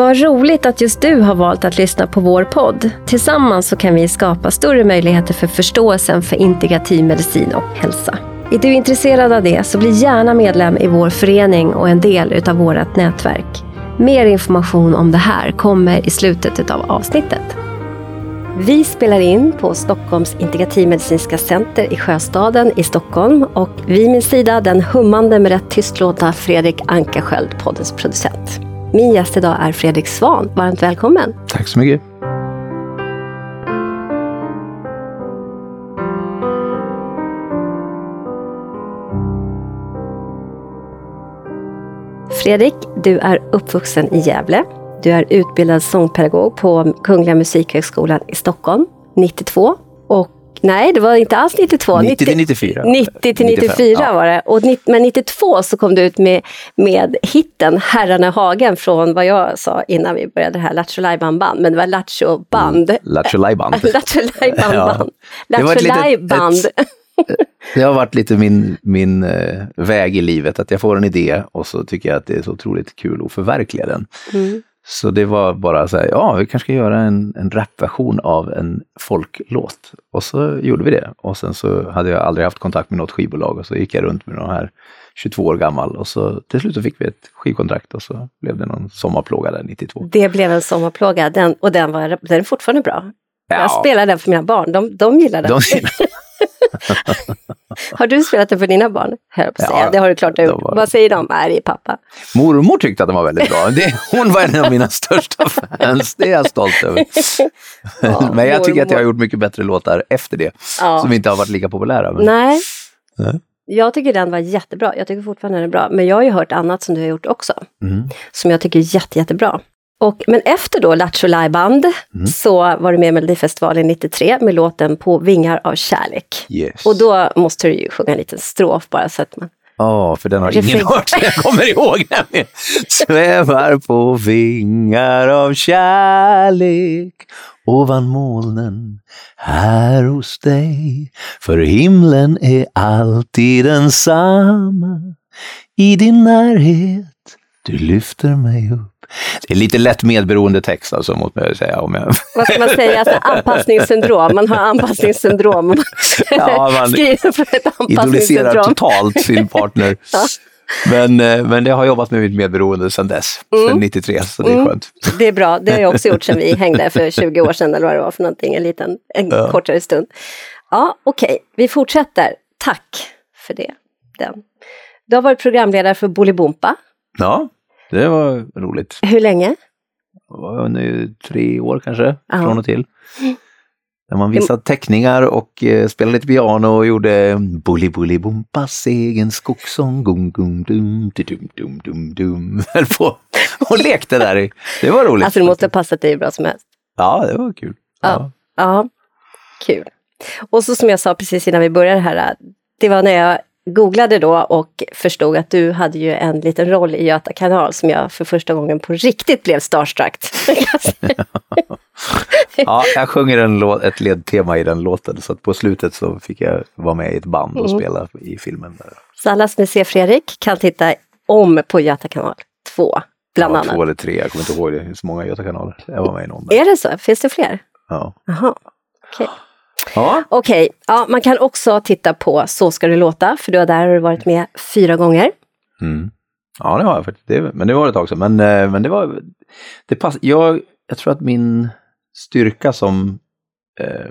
Vad roligt att just du har valt att lyssna på vår podd. Tillsammans så kan vi skapa större möjligheter för förståelsen för integrativ medicin och hälsa. Är du intresserad av det så bli gärna medlem i vår förening och en del utav vårt nätverk. Mer information om det här kommer i slutet av avsnittet. Vi spelar in på Stockholms integrativmedicinska center i Sjöstaden i Stockholm och vid min sida den hummande med rätt tystlåta Fredrik Ankarsköld, poddens producent. Min gäst idag är Fredrik Svan. Varmt välkommen! Tack så mycket! Fredrik, du är uppvuxen i Gävle. Du är utbildad sångpedagog på Kungliga Musikhögskolan i Stockholm 92. Och nej, det var inte alls 92. 90 till 94. 90 till 94 95, var det. Och, men 92 så kom du ut med, med hitten Herrarna i hagen från vad jag sa innan vi började det här Lattjo Lajban-band. Men det var Lattjo band. Lajban. Lattjo ett Lattjo litet- Lajband. ett- Det har varit lite min, min eh, väg i livet, att jag får en idé och så tycker jag att det är så otroligt kul att förverkliga den. Mm. Så det var bara så här, ja vi kanske ska göra en, en rapversion av en folklåt. Och så gjorde vi det. Och sen så hade jag aldrig haft kontakt med något skivbolag och så gick jag runt med de här 22 år gammal och så till slut så fick vi ett skivkontrakt och så blev det någon sommarplåga där 92. Det blev en sommarplåga den, och den, var, den är fortfarande bra. Jag Ja. spelar den för mina barn, de, de gillar den. De, Har du spelat den för dina barn? Jag på Ja, det har du klart gjort. var- Vad säger de? Är pappa. Mormor tyckte att den var väldigt bra. Det, hon var en av mina största fans, det är jag stolt över. Ja, men jag tycker att jag har mormor. gjort mycket bättre låtar efter det, Ja. som inte har varit lika populära. Men, Nej. Nej. Jag tycker den var jättebra. Jag tycker fortfarande den är bra. Men jag har ju hört annat som du har gjort också. Mm. Som jag tycker är jätte, jättebra. Och, men efter då Lattjo Lajband Mm. så var du med i Melodifestivalen 93 med låten På vingar av kärlek. Yes. Och då måste du ju sjunga en liten strof bara så att man... Ja, för den har ingen hört, jag kommer ihåg nämligen. Svävar på vingar av kärlek ovan molnen här hos dig. För himlen är alltid densamma i din närhet. Du lyfter mig upp. Det är lite lätt medberoende text alltså, måste jag säga. Om jag... Vad ska man säga? Alltså, anpassningssyndrom. Man har anpassningssyndrom. Ja, man Skriver för ett idoliserar anpassningssyndrom. totalt sin partner. Ja. men, eh, men det har jobbat med mitt medberoende sedan dess, sedan 93, så det är Mm. skönt. Det är bra, det har jag också gjort sedan vi hängde för 20 år sedan eller vad det var för någonting, en liten, en Ja. kortare stund. Ja, okej, vi fortsätter. Tack för det. Den. Du har varit programledare för Bolibompa. Ja, det var roligt. Hur länge? Det nu tre år kanske, Ja. från och till. Där man visade teckningar och eh, spelade lite piano och gjorde Bully Bully Bompas egen skogssång. Gum, gum, dum, dum, dum, dum, dum. På och lekte där. i- Det var roligt. Alltså du måste ha passat dig bra som helst. Ja, det var kul. Ja. Ja, kul. Och så som jag sa precis innan vi började här, det var när jag googlade då och förstod att du hade ju en liten roll i Göta kanal som jag för första gången på riktigt blev starstruck. Ja, jag sjunger en låt, ett ledtema i den låten så att på slutet så fick jag vara med i ett band och Mm. spela i filmen. Där. Så alla som vill se Fredrik kan titta om på Göta kanal 2, bland ja, annat. Två eller tre, jag kommer inte ihåg det, hur så många Göta kanaler. Jag var med i någon. Där. Är det så? Finns det fler? Ja. Jaha. Okej, Ja. Okej, ja, man kan också titta på Så ska det låta, för du har där varit med fyra gånger. Mm. Ja, det har jag faktiskt. Det, men det var ett tag sedan. Men, eh, men det var... Det pass, jag, jag tror att min styrka som eh,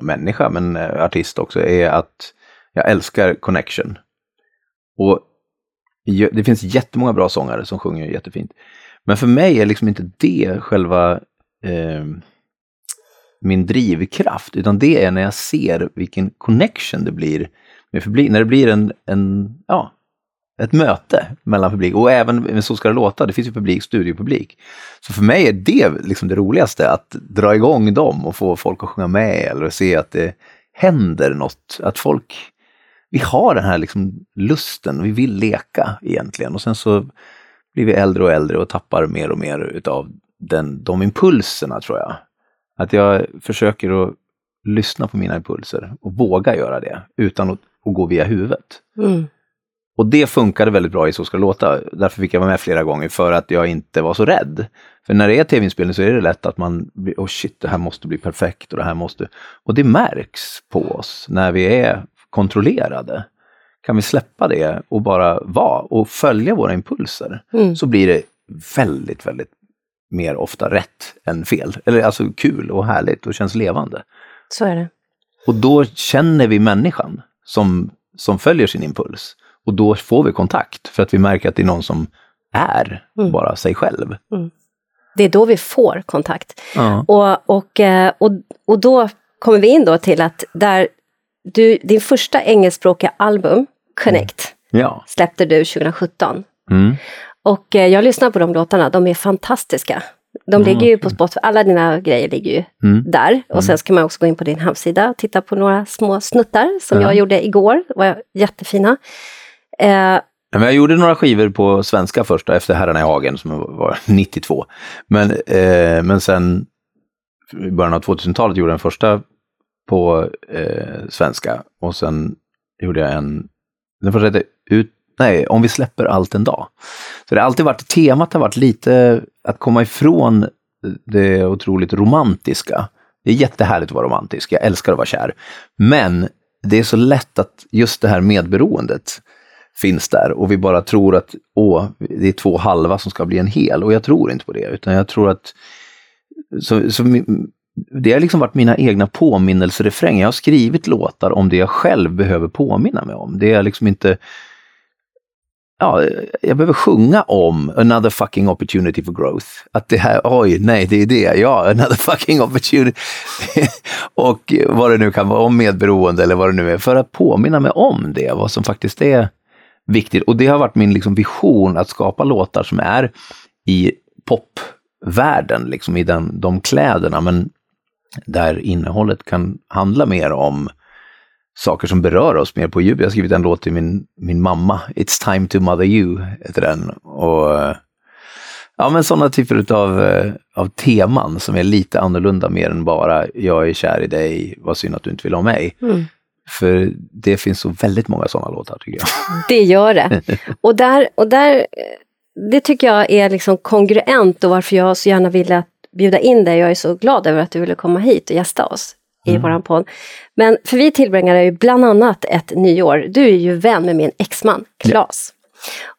människa, men eh, artist också, är att jag älskar connection. Och det finns jättemånga bra sångare som sjunger jättefint. Men för mig är liksom inte det själva eh, min drivkraft, utan det är när jag ser vilken connection det blir med publik. När det blir en, en ja, ett möte mellan publik och även med Så ska det låta, det finns ju publik, studiopublik. Så för mig är det liksom det roligaste, att dra igång dem och få folk att sjunga med eller se att det händer något. Att folk, vi har den här liksom lusten, vi vill leka egentligen och sen så blir vi äldre och äldre och tappar mer och mer utav den, de impulserna tror jag. Att jag försöker att lyssna på mina impulser och våga göra det utan att, att gå via huvudet. Mm. Och det funkade väldigt bra i Så ska det låta. Därför fick jag vara med flera gånger för att jag inte var så rädd. För när det är tv-inspelning så är det lätt att man, oh shit, det här måste bli perfekt och det här måste... Och det märks på oss när vi är kontrollerade. Kan vi släppa det och bara vara och följa våra impulser mm. så blir det väldigt, väldigt mer ofta rätt än fel. Eller alltså kul och härligt och känns levande. Så är det. Och då känner vi människan som, som följer sin impuls. Och då får vi kontakt för att vi märker att det är någon som är mm. bara sig själv. Mm. Det är då vi får kontakt. Ja. Och, och, eh, och, och då kommer vi in då till att där du, din första engelskspråkiga album, Connect, mm. ja. släppte du 2017. Mm. Och eh, jag lyssnar på de låtarna, de är fantastiska. De mm. ligger ju på Spotify, alla dina grejer ligger ju mm. där. Och sen mm. ska man också gå in på din hemsida och titta på några små snuttar som jag gjorde igår, de var jättefina. Eh, men jag gjorde några skivor på svenska först, efter Herrarna i hagen som var 92. Men, eh, men sen i början av 2000-talet gjorde jag den första på eh, svenska och sen gjorde jag en, den första hette ut, nej, Om vi släpper allt en dag. Så det har alltid varit, temat har varit lite att komma ifrån det otroligt romantiska. Det är jättehärligt att vara romantisk, jag älskar att vara kär. Men det är så lätt att just det här medberoendet finns där och vi bara tror att åh, det är två halva som ska bli en hel och jag tror inte på det utan jag tror att så, så, det har liksom varit mina egna påminnelserefränger. Jag har skrivit låtar om det jag själv behöver påminna mig om. Det är liksom inte Ja, jag behöver sjunga om another fucking opportunity for growth. Att det här, oj, nej, det är det, ja, another fucking opportunity. och vad det nu kan vara, om medberoende eller vad det nu är, för att påminna mig om det, vad som faktiskt är viktigt. Och det har varit min liksom vision att skapa låtar som är i popvärlden, liksom i den, de kläderna, men där innehållet kan handla mer om saker som berör oss mer på djup. Jag har skrivit en låt till min, min mamma, It's time to mother you, heter den. Och, ja, men sådana typer av, av teman som är lite annorlunda mer än bara jag är kär i dig, vad synd att du inte vill ha mig. Mm. För det finns så väldigt många sådana låtar tycker jag. Det gör det. Och där, och där det tycker jag är liksom kongruent och varför jag så gärna ville bjuda in dig. Jag är så glad över att du ville komma hit och gästa oss i mm. våran podd. Men för vi tillbringar ju bland annat ett nyår. Du är ju vän med min exman Klas.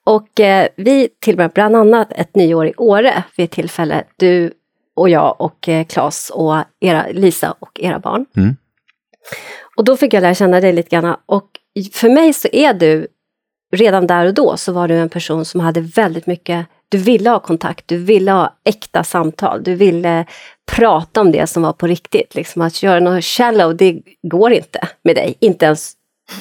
Ja. Och eh, vi tillbringar bland annat ett nyår i Åre vid ett tillfälle. Du och jag och eh, Klas och era, Lisa och era barn. Mm. Och då fick jag lära känna dig lite grann och för mig så är du, redan där och då så var du en person som hade väldigt mycket, du ville ha kontakt, du ville ha äkta samtal, du ville prata om det som var på riktigt. Liksom att göra något shallow, det går inte med dig. Inte ens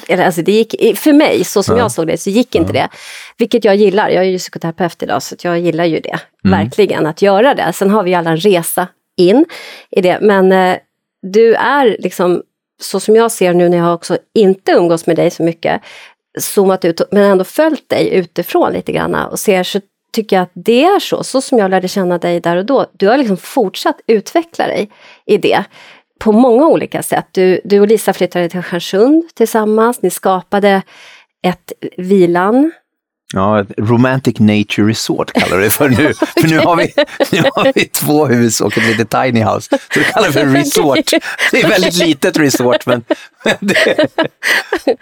eller alltså det gick, för mig, så som ja. jag såg det, så gick inte ja. det. Vilket jag gillar, jag är ju psykoterapeut idag så jag gillar ju det, mm. verkligen, att göra det. Sen har vi alla en resa in i det, men eh, du är liksom så som jag ser nu när jag också inte umgås med dig så mycket, zoomat ut men ändå följt dig utifrån lite grann och ser så tycker jag att det är så, så som jag lärde känna dig där och då. Du har liksom fortsatt utveckla dig i det på många olika sätt. Du, du och Lisa flyttade till Stjärnsund tillsammans, ni skapade ett vilan Ja, romantic nature resort kallar vi det för nu. För nu har vi, nu har vi två hus och ett litet tiny house. Så vi kallar det för resort. Det är väldigt litet resort men... Det,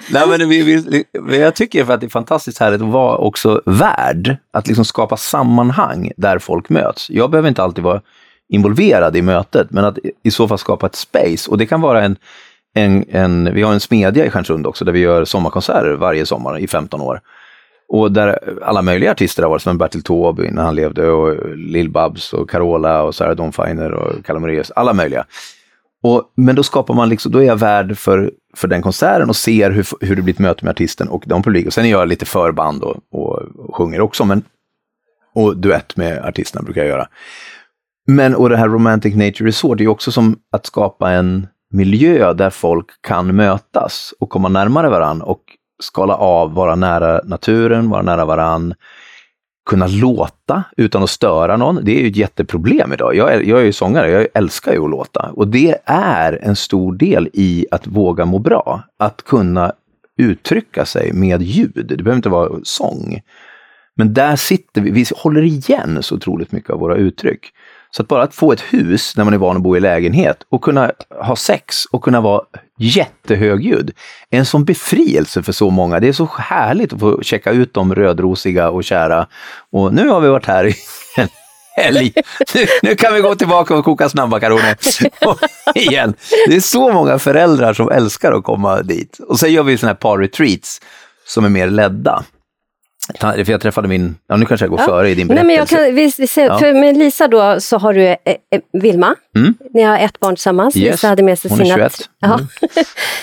nej, men vi, vi, jag tycker för att det är fantastiskt härligt att vara också värd. Att liksom skapa sammanhang där folk möts. Jag behöver inte alltid vara involverad i mötet, men att i så fall skapa ett space. Och det kan vara en, en, en vi har en smedja i Stjärnsund också där vi gör sommarkonserter varje sommar i 15 år. Och där alla möjliga artister har varit, som Bertil Taube när han levde och Lill-Babs och Carola och Sarah Dawn Finer och Kalle Moraeus, alla möjliga. Och, men då skapar man liksom, då är jag värd för, för den konserten och ser hur, hur det blir ett möte med artisten och de publiken. Sen är jag lite förband och, och, och sjunger också, men, och duett med artisterna brukar jag göra. Men och det här Romantic Nature Resort är ju också som att skapa en miljö där folk kan mötas och komma närmare varandra och skala av, vara nära naturen, vara nära varann, kunna låta utan att störa någon. Det är ju ett jätteproblem idag. Jag är, jag är ju sångare, jag älskar ju att låta. Och det är en stor del i att våga må bra. Att kunna uttrycka sig med ljud. Det behöver inte vara sång. Men där sitter vi, vi håller igen så otroligt mycket av våra uttryck. Så att bara att få ett hus när man är van att bo i lägenhet och kunna ha sex och kunna vara jättehögljudd är en sån befrielse för så många. Det är så härligt att få checka ut de rödrosiga och kära. Och nu har vi varit här i en helg. Nu, nu kan vi gå tillbaka och koka snabbmakaroner igen. Det är så många föräldrar som älskar att komma dit. Och sen gör vi såna här par-retreats som är mer ledda. För jag träffade min, ja nu kanske jag går ja. före i din berättelse. Nej, men jag kan, vi, vi ser, ja. för med Lisa då så har du eh, eh, Vilma, mm. ni har ett barn tillsammans. Yes. Lisa hade med sig Hon sina... är 21. Mm.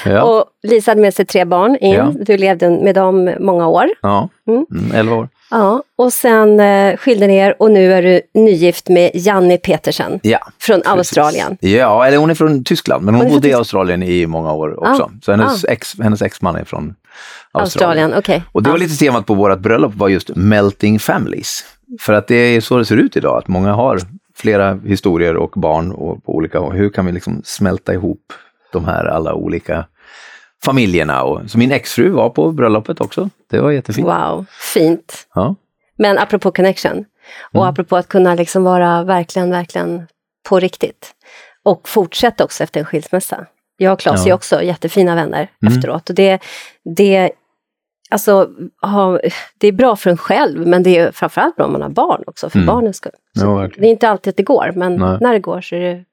ja. och Lisa hade med sig tre barn in, du levde med dem många år. Ja, mm. 11 mm, år. Ja, och sen eh, skilde ni er och nu är du nygift med Janni Petersen ja, från precis. Australien. Ja, eller hon är från Tyskland, men hon, hon bodde i Australien i många år också. Ah, så hennes, ah. ex, hennes exman är från Australien. Australien okay. Och det var lite temat på vårt bröllop var just melting families. För att det är så det ser ut idag, att många har flera historier och barn och på olika, hur kan vi liksom smälta ihop de här alla olika familjerna. Och, så min exfru var på bröllopet också. Det var jättefint. Wow, fint. Ja. Men apropå connection och mm. apropå att kunna liksom vara verkligen, verkligen på riktigt. Och fortsätta också efter en skilsmässa. Jag och Claes ja. är också jättefina vänner mm. efteråt. Och det, det, alltså, ha, det är bra för en själv, men det är framförallt bra om man har barn också, för mm. barnens skull. Ja, det är inte alltid att det går, men Nej. när det går så är det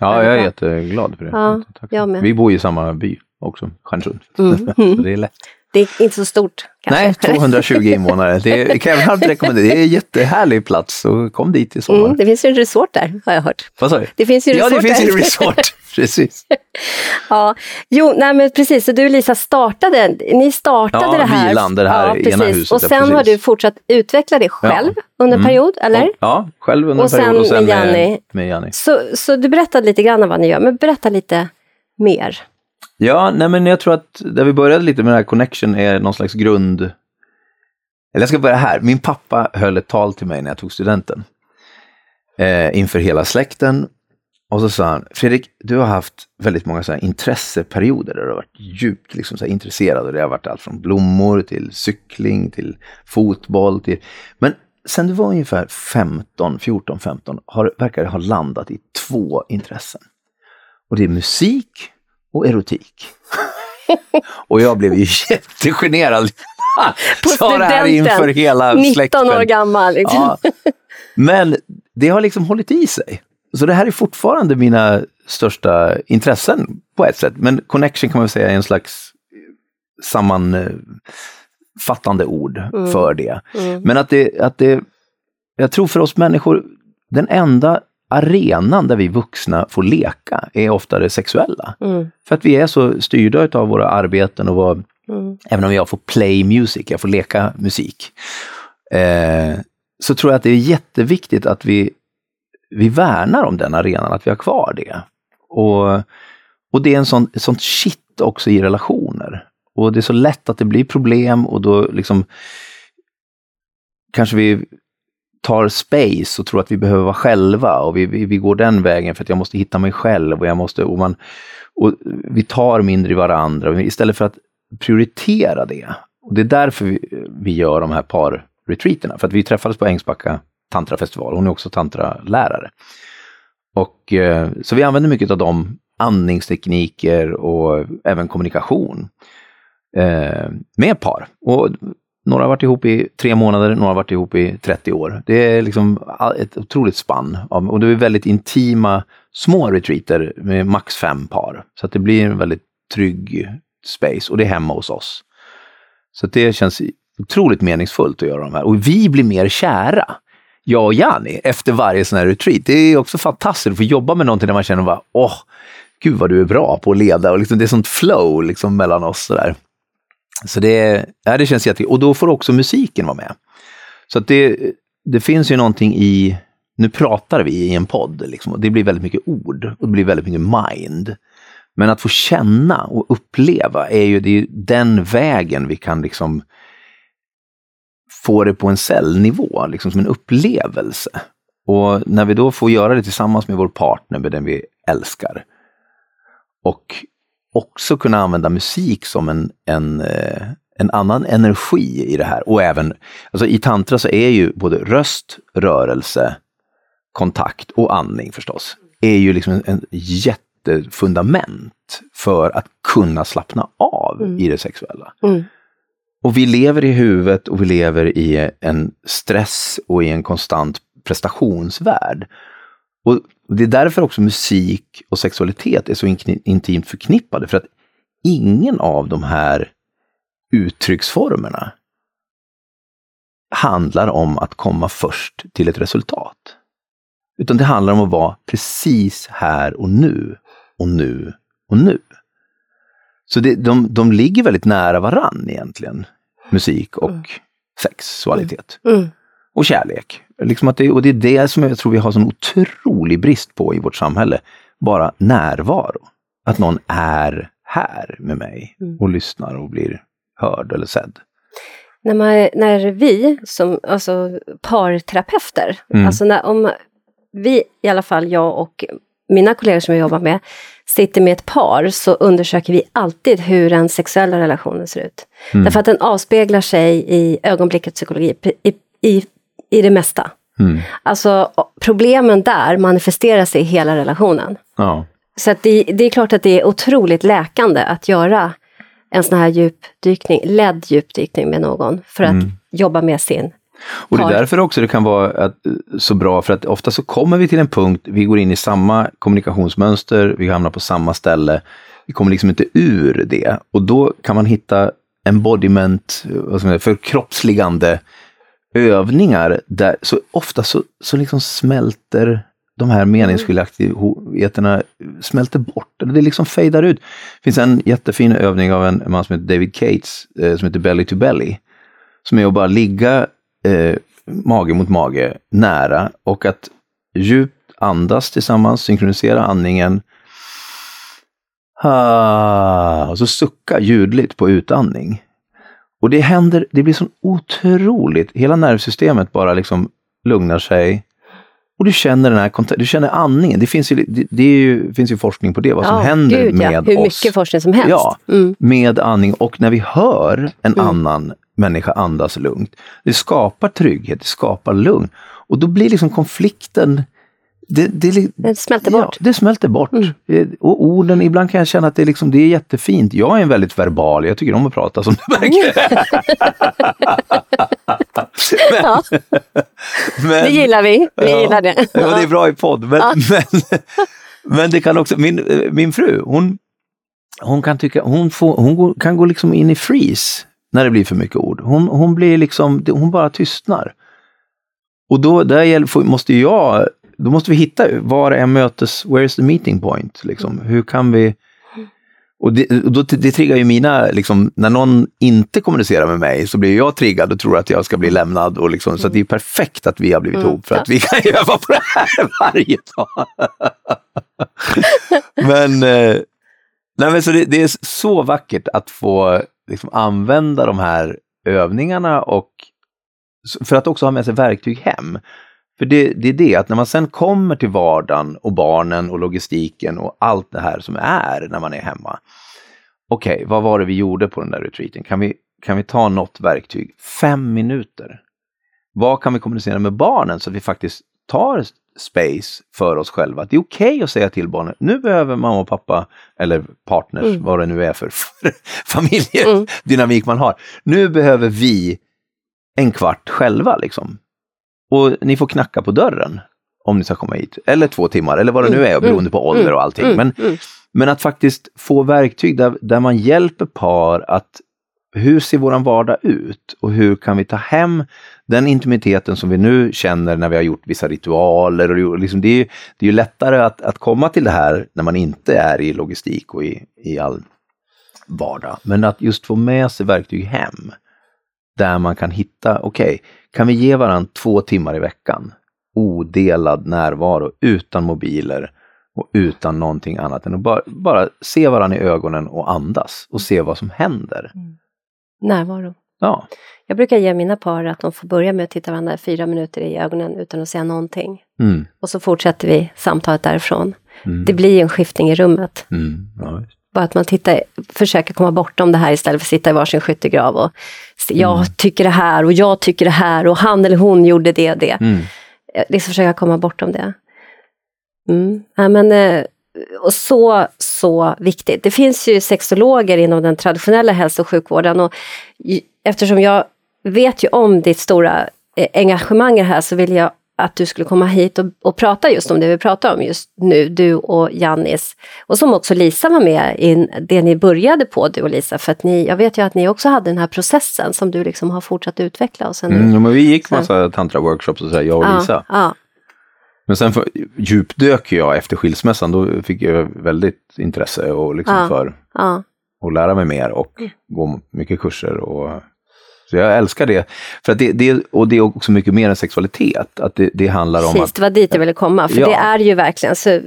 Ja, jag är jätteglad för det. Ja, jag med. Vi bor i samma by också, Stjärnsund. Mm. det är lätt. Det är inte så stort. Kanske. Nej, 220 invånare. Det kan jag varmt rekommendera. Det är en jättehärlig plats, så kom dit i sommar. Mm, det finns ju en resort där, har jag hört. Vad sa du? Det finns ju ja, resort det finns där. en resort. precis. ja, jo, nej men precis, så du Lisa startade, ni startade ja, det här. Vilan, det här ja, ena huset. Och sen har du fortsatt utveckla det själv ja. under en mm. period, eller? Ja, själv under och en period och sen med Janni. med Janni. Så, så du berättade lite grann vad ni gör, men berätta lite mer. Ja, nej men jag tror att där vi började lite med den här connection är någon slags grund... Eller jag ska börja här. Min pappa höll ett tal till mig när jag tog studenten. Eh, inför hela släkten. Och så sa han, Fredrik, du har haft väldigt många så intresseperioder där du har varit djupt liksom så intresserad. Och det har varit allt från blommor till cykling till fotboll. Till... Men sen du var ungefär 15, 14, 15 har, verkar det ha landat i två intressen. Och det är musik och erotik. och jag blev ju jättegenerad. På Sa det här inför hela 19 släkten. 19 år gammal. Liksom. Ja. Men det har liksom hållit i sig. Så det här är fortfarande mina största intressen på ett sätt. Men connection kan man säga är en slags sammanfattande ord mm. för det. Mm. Men att det, att det, jag tror för oss människor, den enda arenan där vi vuxna får leka är ofta det sexuella. Mm. För att vi är så styrda av våra arbeten och vad, mm. även om jag får play music, jag får leka musik, eh, så tror jag att det är jätteviktigt att vi, vi värnar om den arenan, att vi har kvar det. Och, och det är en sån, ett sånt shit också i relationer. Och det är så lätt att det blir problem och då liksom kanske vi tar space och tror att vi behöver vara själva och vi, vi, vi, går den vägen för att jag måste hitta mig själv och jag måste, och man, och vi tar mindre i varandra istället för att prioritera det. Och det är därför vi, vi gör de här par-retreaterna, för att vi träffades på Ängsbacka tantrafestival, hon är också tantralärare. Och eh, så vi använder mycket av de andningstekniker och även kommunikation eh, med par. Och några har varit ihop i tre månader, några har varit ihop i 30 år. Det är liksom ett otroligt spann. Och det är väldigt intima små retreater med max fem par. Så att det blir en väldigt trygg space och det är hemma hos oss. Så det känns otroligt meningsfullt att göra de här. Och vi blir mer kära, jag och Jani, efter varje sån här retreat. Det är också fantastiskt att få jobba med någonting där man känner bara, åh, gud vad du är bra på att leda. Och liksom, det är sånt flow liksom mellan oss. Sådär. Så det, ja, det känns jättekul. Och då får också musiken vara med. Så att det, det finns ju någonting i, nu pratar vi i en podd, liksom, och det blir väldigt mycket ord och det blir väldigt mycket mind. Men att få känna och uppleva är ju, det är den vägen vi kan liksom få det på en cellnivå, liksom som en upplevelse. Och när vi då får göra det tillsammans med vår partner, med den vi älskar, och också kunna använda musik som en, en, eh, en annan energi i det här. Och även, alltså i tantra så är ju både röst, rörelse, kontakt och andning förstås, är ju liksom en, en jättefundament för att kunna slappna av Mm. i det sexuella. Mm. Och vi lever i huvudet och vi lever i en stress och i en konstant prestationsvärld. Och det är därför också musik och sexualitet är så intimt förknippade, för att ingen av de här uttrycksformerna handlar om att komma först till ett resultat. Utan det handlar om att vara precis här och nu, och nu och nu. Så det, de, de ligger väldigt nära varann egentligen, musik och Mm. sexualitet. Mm. Och kärlek. Liksom att det, och det är det som jag tror vi har sån otrolig brist på i vårt samhälle. Bara närvaro. Att någon är här med mig Mm. och lyssnar och blir hörd eller sedd. När, man, när vi som alltså, parterapeuter, Mm. alltså när, om vi, i alla fall jag och mina kollegor som jag jobbar med, sitter med ett par så undersöker vi alltid hur den sexuella relationen ser ut. Mm. Därför att den avspeglar sig i ögonblickets psykologi, i, i, i det mesta. Mm. Alltså problemen där manifesterar sig i hela relationen. Ja. Så det, det är klart att det är otroligt läkande att göra en sån här djupdykning, ledd djupdykning med någon för att Mm. jobba med sin Och det är därför också det kan vara att, så bra, för att ofta så kommer vi till en punkt, vi går in i samma kommunikationsmönster, vi hamnar på samma ställe, vi kommer liksom inte ur det. Och då kan man hitta embodiment, vad ska man säga, förkroppsligande övningar där så ofta så, så liksom smälter de här meningsskiljaktigheterna smälter bort, det liksom fejdar ut. Det finns en jättefin övning av en man som heter David Cates, eh, som heter Belly to Belly, som är att bara ligga eh, mage mot mage nära och att djupt andas tillsammans, synkronisera andningen. Ah, och så sucka ljudligt på utandning. Och det händer, det blir så otroligt, hela nervsystemet bara liksom lugnar sig. Och du känner den här du känner andningen. Det finns ju, det, det ju, finns ju forskning på det, vad som Ja, händer gud, med ja. Hur oss mycket forskning som helst. Ja. Mm. med andning och när vi hör en Mm. annan människa andas lugnt, det skapar trygghet, det skapar lugn. Och då blir liksom konflikten, det, det, Det smälter bort. Ja, det smälter bort. Mm. Eh, Och orden, ibland kan jag känna att det är, liksom, det är jättefint. Jag är en väldigt verbal, jag tycker om att prata som du märker. men, Ja, men, det gillar vi. Vi Ja. gillar det. Ja, det är bra i podd. Men, men, men det kan också, min, eh, min fru, hon, hon kan tycka, hon, får, hon kan gå liksom in i freeze när det blir för mycket ord. Hon, hon blir liksom, hon bara tystnar. Och då där måste jag, då måste vi hitta var är mötes, where is the meeting point? Liksom. Hur kan vi och det, och då, det triggar ju mina, liksom, när någon inte kommunicerar med mig så blir jag triggad och tror att jag ska bli lämnad. Och liksom, Så att det är perfekt att vi har blivit Mm, ihop för att vi kan öva på det här varje dag. men eh, nej, men så det, det är så vackert att få liksom, använda de här övningarna och för att också ha med sig verktyg hem. För det, det är det att när man sen kommer till vardagen och barnen och logistiken och allt det här som är när man är hemma. Okej, vad var det vi gjorde på den där retreaten? Kan vi, kan vi ta något verktyg? Fem minuter. Vad kan vi kommunicera med barnen så att vi faktiskt tar space för oss själva? Det är okej att säga till barnen, nu behöver mamma och pappa, eller partners, Mm. vad det nu är för familjedynamik Mm. man har. Nu behöver vi en kvart själva liksom. Och ni får knacka på dörren om ni ska komma hit. Eller två timmar, eller vad det nu är, Mm, beroende på ålder och allting. Mm, Men, mm. men att faktiskt få verktyg där, där man hjälper par att hur ser våran vardag ut och hur kan vi ta hem den intimiteten som vi nu känner när vi har gjort vissa ritualer. Och liksom det, är, ju- det är ju lättare att, att komma till det här när man inte är i logistik och i, i all vardag. Men att just få med sig verktyg hem där man kan hitta, okej, kan vi ge varandra två timmar i veckan odelad närvaro utan mobiler och utan någonting annat än att bara, bara se varandra i ögonen och andas och se vad som händer. Mm. Närvaro. Ja, Jag brukar ge mina par att de får börja med att titta varandra fyra minuter i ögonen utan att säga någonting. mm. Och så fortsätter vi samtalet därifrån. Mm. Det blir en skiftning i rummet. Mm. Ja. Bara att man tittar, försöker komma bortom det här istället för att sitta i varsin skyttegrav och jag Mm. tycker det här och jag tycker det här och han eller hon gjorde det och det. Mm. Eh, Liksom försöka komma bortom det. Mm. Ja, men, eh, och så, så viktigt. Det finns ju sexologer inom den traditionella hälso och sjukvården och eftersom jag vet ju om ditt stora eh, engagemang här så vill jag att du skulle komma hit och, och prata just om det vi pratar om just nu, du och Jannis. Och som också Lisa var med i det ni började på, du och Lisa, för att ni, jag vet ju att ni också hade den här processen som du liksom har fortsatt utveckla. Och sen Mm, men vi gick massa tantra-workshops och så här, jag och Lisa. Ja, ja, Men sen för, djupdök jag efter skilsmässan, då fick jag väldigt intresse och liksom Ja. för ja. att lära mig mer och gå mycket kurser. Och, så jag älskar det. För att det, det. Och det är också mycket mer än sexualitet. Att det, det handlar om Precis, att... det var dit jag ville komma. För Ja. det är ju verkligen så.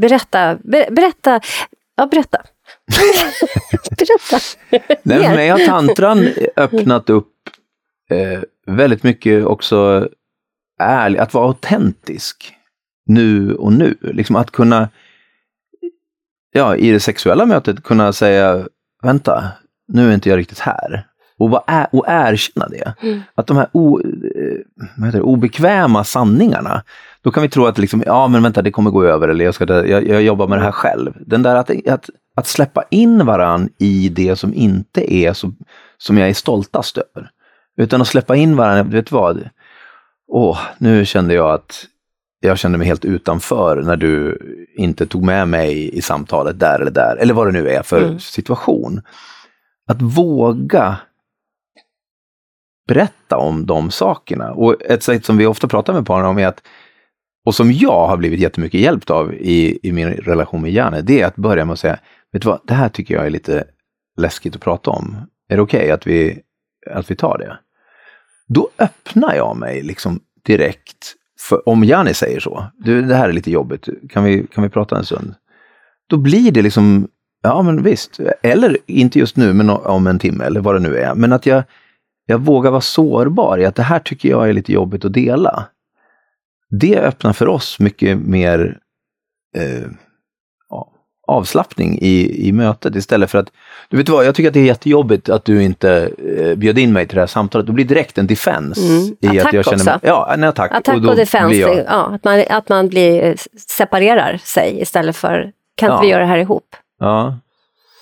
Berätta, ber, berätta, ja berätta. berätta. Nej, men jag har tantran öppnat upp eh, väldigt mycket också ärlig, att vara autentisk nu och nu. Liksom att kunna, ja, i det sexuella mötet kunna säga, vänta, nu är inte jag riktigt här. Och, ä- och erkänna det. Mm. Att de här o, eh, vad heter det, obekväma sanningarna, då kan vi tro att liksom, ja men vänta det kommer gå över eller jag, ska, jag, jag jobbar med det här själv. Den där att, att, att släppa in varann i det som inte är så, som jag är stoltast över. Utan att släppa in varann, vet du vad? Åh, nu kände jag att jag kände mig helt utanför när du inte tog med mig i samtalet där eller där, eller vad det nu är för Mm. situation. Att våga berätta om de sakerna. Och ett sätt som vi ofta pratar med paren om är att, och som jag har blivit jättemycket hjälpt av i, i min relation med Janne, det är att börja med att säga, vet du vad, det här tycker jag är lite läskigt att prata om. Är det okej att, vi, att vi tar det? Då öppnar jag mig liksom direkt, för, om Jani säger så, du, det här är lite jobbigt, kan vi, kan vi prata en stund? Då blir det liksom, ja men visst, eller inte just nu, men om en timme eller vad det nu är, men att jag jag vågar vara sårbar i att det här tycker jag är lite jobbigt att dela. Det öppnar för oss mycket mer eh, avslappning i, i mötet istället för att, du vet vad, jag tycker att det är jättejobbigt att du inte eh, bjöd in mig till det här samtalet. Då blir det direkt en defense. Mm. I Attack att jag känner också. Ja, en attack. Attack och, då defense, jag- ja, att, man, att man blir, eh, separerar sig istället för, kan inte Ja. vi göra det här ihop? Ja.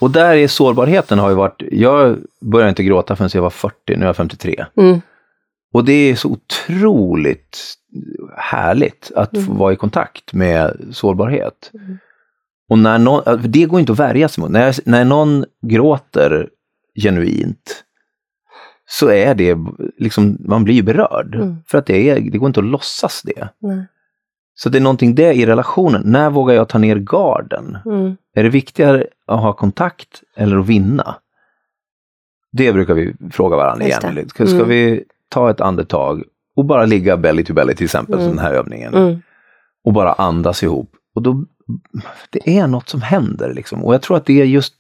Och där är sårbarheten har ju varit, jag började inte gråta förrän jag var 40, nu är jag 53. Mm. Och det är så otroligt härligt att få Mm. vara i kontakt med sårbarhet. Och när någon, det går inte att värja sig mot. När, jag, när någon gråter genuint så är det liksom, man blir ju berörd. Mm. För att det, är, det går inte att låtsas det. Nej. Så det är någonting det i relationen. När vågar jag ta ner garden? Mm. Är det viktigare att ha kontakt eller att vinna? Det brukar vi fråga varandra Just igen. Ska, Mm. vi ta ett andetag och bara ligga belly to belly till exempel, Mm. den här övningen. Mm. Och bara andas ihop. Och då, det är något som händer liksom. Och jag tror att det är just,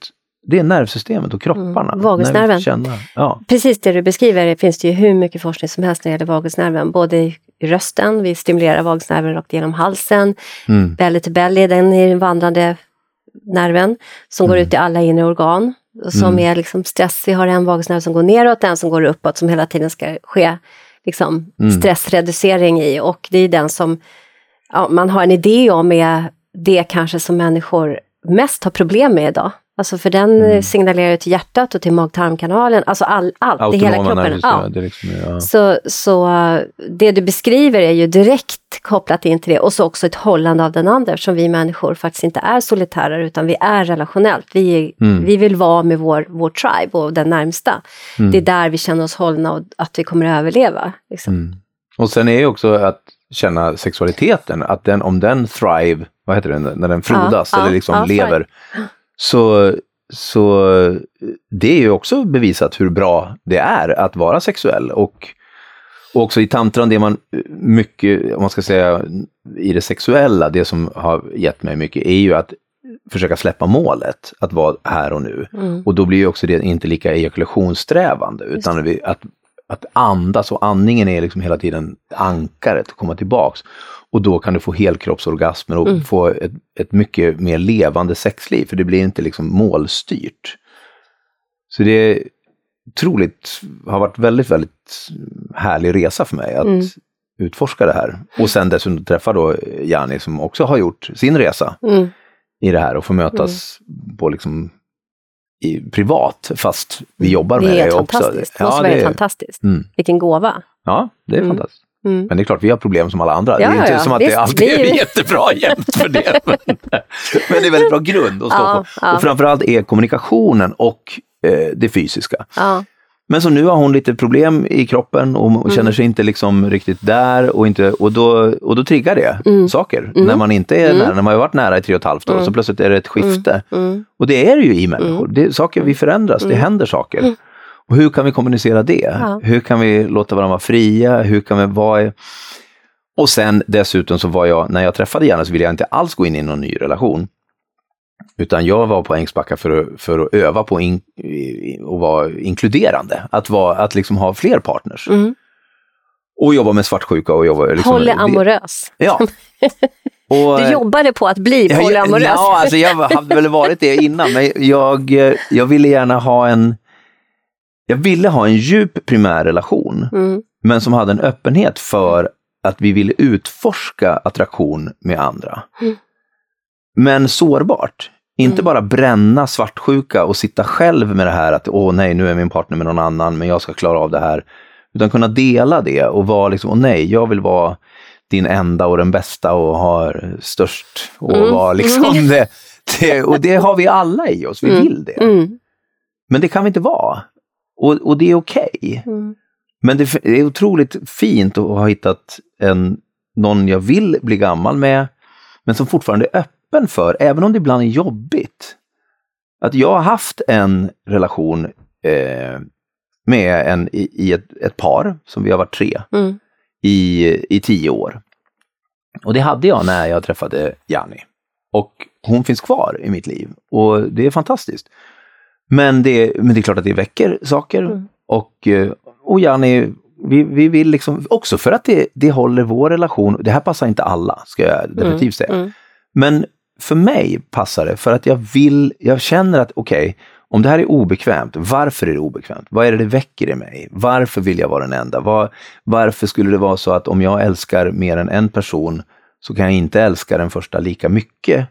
det är nervsystemet och kropparna. Mm. Vagusnerven. Känna. Ja. Precis det du beskriver det finns det ju hur mycket forskning som helst när det gäller vagusnerven. Både i rösten, vi stimulerar vagusnerven rakt genom halsen. Mm. Belly to belly, den är den vandrande nerven som går Mm. ut i alla inre organ. Och som Mm. är liksom stress, vi har en vagusnerv som går neråt, en som går uppåt som hela tiden ska ske liksom, Mm. stressreducering i. Och det är den som ja, man har en idé om är det kanske som människor mest har problem med idag. Alltså för den Mm. signalerar ju till hjärtat och till mag-tarmkanalen, alltså all, allt i hela Autonoma kroppen. Ja. det liksom, ja. Så, så det du beskriver är ju direkt kopplat in till det och så också ett hållande av den andra eftersom vi människor faktiskt inte är solitärer utan vi är relationellt. Vi, Mm. vi vill vara med vår, vår tribe och den närmsta. Mm. Det är där vi känner oss hållna och att vi kommer att överleva. Liksom. Mm. Och sen är ju också att känna sexualiteten, att den, om den thrive, vad heter det, när den frodas Ja, eller liksom ja, lever, så, så det är ju också bevisat hur bra det är att vara sexuell. Och, och också i tantran, det man mycket, om man ska säga, i det sexuella, det som har gett mig mycket, är ju att försöka släppa målet, att vara här och nu. Mm. Och då blir ju också det inte lika ejakulationssträvande, utan vi, att, att andas och andningen är liksom hela tiden ankaret, att komma tillbaks. Och då kan du få helkroppsorgasmer och Mm. få ett, ett mycket mer levande sexliv, för det blir inte liksom målstyrt. Så det är otroligt, har varit väldigt, väldigt härlig resa för mig att Mm. utforska det här. Och sen dessutom träffa då Jani som också har gjort sin resa Mm. i det här och få mötas på liksom i, privat fast vi jobbar Det med är det också. fantastiskt. Det måste vara det, helt är- fantastiskt. Mm. Vilken gåva. ja, det är Mm. fantastiskt. Mm. Men det är klart, vi har problem som alla andra. Ja, det är inte ja, som att visst, det alltid är vi- jättebra jämt för det. Men, men det är väldigt bra grund att stå Ja, på. ja. Och framförallt är kommunikationen och eh, det fysiska. Men så nu har hon lite problem i kroppen och, och känner Mm. sig inte liksom riktigt där och, inte, och, då, och då triggar det Mm. saker. Mm. När man inte är Mm. nära, när man har varit nära i tre och ett halvt år så plötsligt är det ett skifte. Och det är det ju i människor. Det saker vi förändras, det händer saker. Och hur kan vi kommunicera det? Ja. Hur kan vi låta varandra vara fria? Hur kan vi vara... Och sen dessutom så var jag, när jag träffade Janne så ville jag inte alls gå in i någon ny relation. Utan jag var på Ängsbacka för att, för att öva på in, och vara inkluderande. Att, vara, att liksom ha fler partners. Mm. Och jobba med svartsjuka och jobba... Liksom, Polyamorös. Ja. Och, Du jobbade på att bli polyamorös. Ja, alltså jag hade väl varit det innan, men jag, jag ville gärna ha en... Jag ville ha en djup primärrelation, Mm. men som hade en öppenhet för att vi ville utforska attraktion med andra. Mm. Men sårbart. Inte Mm. bara bränna svartsjuka och sitta själv med det här att åh nej, nu är min partner med någon annan, men jag ska klara av det här. Utan kunna dela det och vara liksom, åh nej, jag vill vara din enda och den bästa och ha störst och Mm. vara liksom det, det. Och det har vi alla i oss, vi Mm. vill det. Mm. Men det kan vi inte vara. Och, och det är okej. Mm. Men det, det är otroligt fint att ha hittat en, någon jag vill bli gammal med, men som fortfarande är öppen för, även om det ibland är jobbigt. Att jag har haft en relation eh, med en i, i ett, ett par, som vi har varit tre, Mm. i, i tio år. Och det hade jag när jag träffade Janni. Och hon finns kvar i mitt liv och det är fantastiskt. Men det, men det är klart att det väcker saker. Mm. Och, eh, och Janni, vi, vi vill liksom, också för att det, det håller vår relation, det här passar inte alla, ska jag definitivt säga. Mm. Men för mig passar det för att jag vill, jag känner att okej, om det här är obekvämt, varför är det obekvämt? Vad är det det väcker i mig? Varför vill jag vara den enda? Var, varför skulle det vara så att om jag älskar mer än en person så kan jag inte älska den första lika mycket?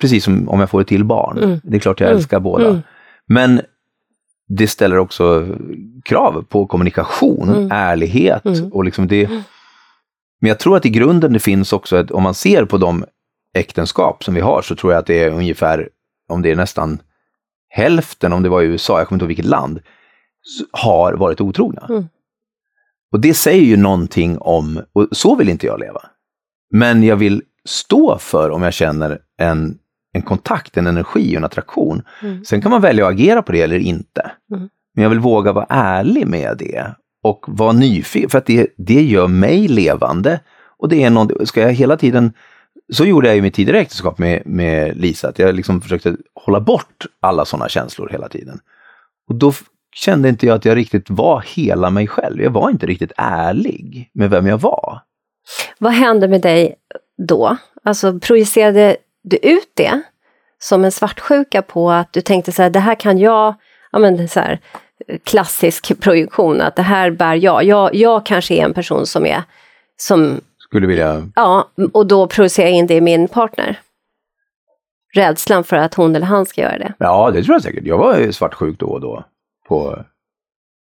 Precis som om jag får ett till barn. Mm. Det är klart jag Mm. älskar båda. Mm. Men det ställer också krav på kommunikation, Mm. ärlighet Mm. och liksom det. Men jag tror att i grunden det finns också, ett, om man ser på de äktenskap som vi har så tror jag att det är ungefär, om det är nästan hälften, om det var i USA, jag kommer inte ihåg vilket land, har varit otrogna. Mm. Och det säger ju någonting om, och så vill inte jag leva. Men jag vill stå för om jag känner en, en kontakt, en energi och en attraktion. Mm. Sen kan man välja att agera på det eller inte. Mm. Men jag vill våga vara ärlig med det och vara nyfiken, för att det, det gör mig levande. Och det är någon, ska jag hela tiden, så gjorde jag i mitt tidigare äktenskap med, med Lisa, att jag liksom försökte hålla bort alla sådana känslor hela tiden. Och då kände inte jag att jag riktigt var hela mig själv. Jag var inte riktigt ärlig med vem jag var. Vad hände med dig då? Alltså projicerade du ut det som en svartsjuka på att du tänkte så här, det här kan jag, ja men så här, klassisk projektion, att det här bär jag. jag. Jag kanske är en person som är, som, Skulle vilja, ja, och då projicerar jag in det i min partner. Rädslan för att hon eller han ska göra det. ja det tror jag säkert. Jag var ju svartsjuk då och då på,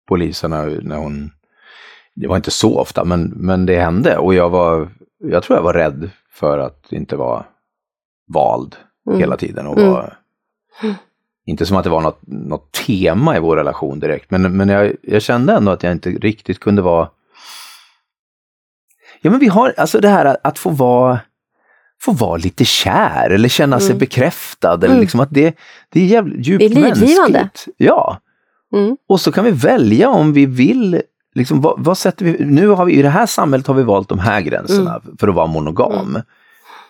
på Lisa när, när hon, det var inte så ofta, men, men det hände och jag var, jag tror jag var rädd för att inte vara vald Mm. hela tiden och Mm. var, inte som att det var något, något tema i vår relation direkt, men, men jag, jag kände ändå att jag inte riktigt kunde vara Ja men vi har, alltså det här att, att få vara få vara lite kär eller känna sig Mm. bekräftad. Eller Mm. liksom att det, det är jävligt djupt Det är livgivande. mänskligt. Ja, Mm. och så kan vi välja om vi vill, liksom, vad, vad sätter vi, nu har vi i det här samhället har vi valt de här gränserna för att vara monogam.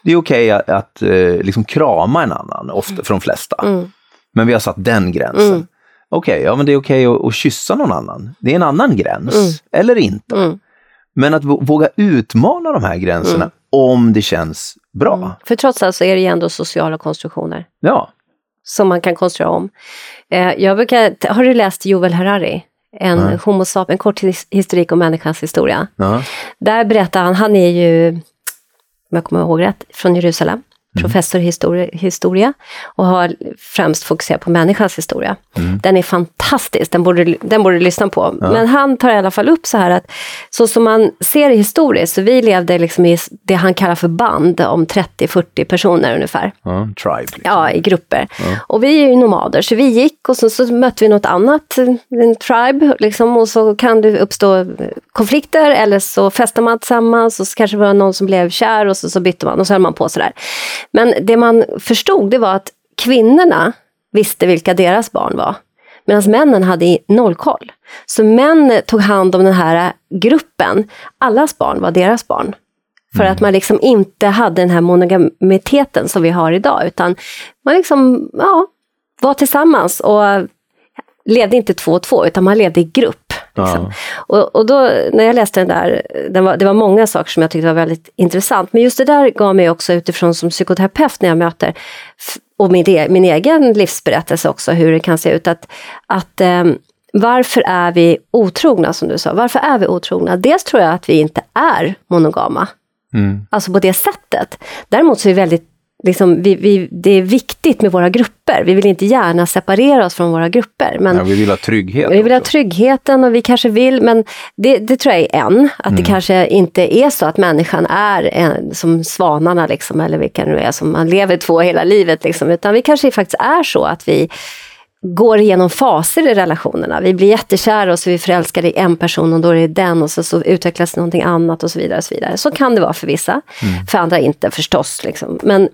Det är okej att, att eh, liksom krama en annan, ofta för de flesta. Mm. Men vi har satt den gränsen. Mm. okej, okay, ja men det är okej okay att, att kyssa någon annan. Det är en annan gräns, Mm. eller inte. Mm. Men att vå- våga utmana de här gränserna om det känns bra. Mm. För trots allt så är det ju ändå sociala konstruktioner Ja. som man kan konstruera om. Eh, jag brukar, har du läst Jovel Harari? En, Nej. homo en kort his- historik om människans historia. ja. Där berättar han, han är ju, om jag kommer ihåg rätt, från Jerusalem. Professor i historia, historia och har främst fokuserat på människans historia. Den är fantastisk, den borde, den borde du lyssna på. Men han tar i alla fall upp så här att så som man ser det historiskt, så vi levde liksom i det han kallar för band om 30-40 personer ungefär. ja. Tribe. Liksom. Ja, i grupper. Och vi är ju nomader, så vi gick och så, så mötte vi något annat, en tribe, liksom, och så kan det uppstå konflikter eller så festar man tillsammans och så kanske det var någon som blev kär och så, så bytte man och så höll man på sådär. Men det man förstod det var att kvinnorna visste vilka deras barn var. Medan männen hade i- noll koll. Så män tog hand om den här gruppen. Allas barn var deras barn. För att man liksom inte hade den här monogamiteten som vi har idag, utan man liksom, ja, var tillsammans och levde inte två och två, utan man levde i grupp. Liksom. Och, och då, när jag läste den där, den var, det var många saker som jag tyckte var väldigt intressant, men just det där gav mig också utifrån som psykoterapeut när jag möter, och min, e- min egen livsberättelse också, hur det kan se ut, att, att ehm, varför är vi otrogna som du sa? Varför är vi otrogna? Dels tror jag att vi inte är monogama. Mm. Alltså på det sättet. Däremot så är det väldigt, liksom, vi, vi, det är viktigt med våra grupper. Vi vill inte gärna separera oss från våra grupper. Men Ja, vi vill ha trygghet. vi vill ha också. tryggheten och vi kanske vill, men det, det tror jag är en. Att Mm. det kanske inte är så att människan är en, som svanarna, liksom, eller vilka nu är, som man lever två hela livet. Liksom, utan vi kanske faktiskt är så att vi går igenom faser i relationerna. Vi blir jättekära och så är vi förälskade i en person och då är det den och så, så utvecklas någonting annat och så vidare. Och så, vidare. så kan det vara för vissa, för andra inte förstås. Liksom. Men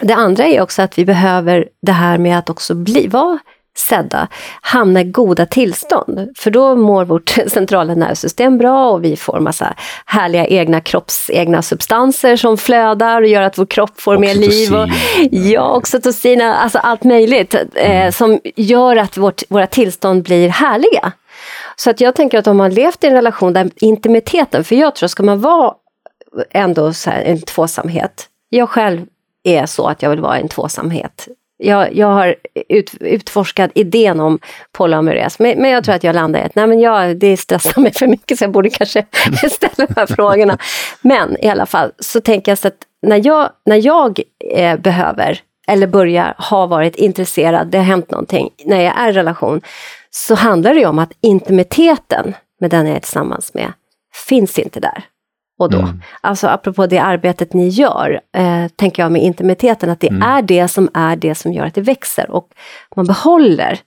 det andra är också att vi behöver det här med att också bli, vara sedda, hamna i goda tillstånd. För då mår vårt centrala nervsystem bra och vi får massa härliga egna kroppsegna substanser som flödar och gör att vår kropp får mer liv. Och, Oxytocin. ja, oxytocin, alltså allt möjligt eh, som gör att vårt, våra tillstånd blir härliga. Så att jag tänker att om man levt i en relation där intimiteten, för jag tror ska man vara ändå så här, en tvåsamhet. Jag själv är så att jag vill vara i en tvåsamhet. Jag, jag har ut, utforskat idén om polyamorös, men, men jag tror att jag landar i att nej, men jag, det stressar mig för mycket så jag borde kanske ställa de här frågorna. Men i alla fall så tänker jag så att när jag, när jag eh, behöver eller börjar ha varit intresserad, det har hänt någonting, när jag är i relation, så handlar det ju om att intimiteten med den jag är tillsammans med finns inte där och då. Alltså apropå det arbetet ni gör, eh, tänker jag med intimiteten, att det är det som är det som gör att det växer och man behåller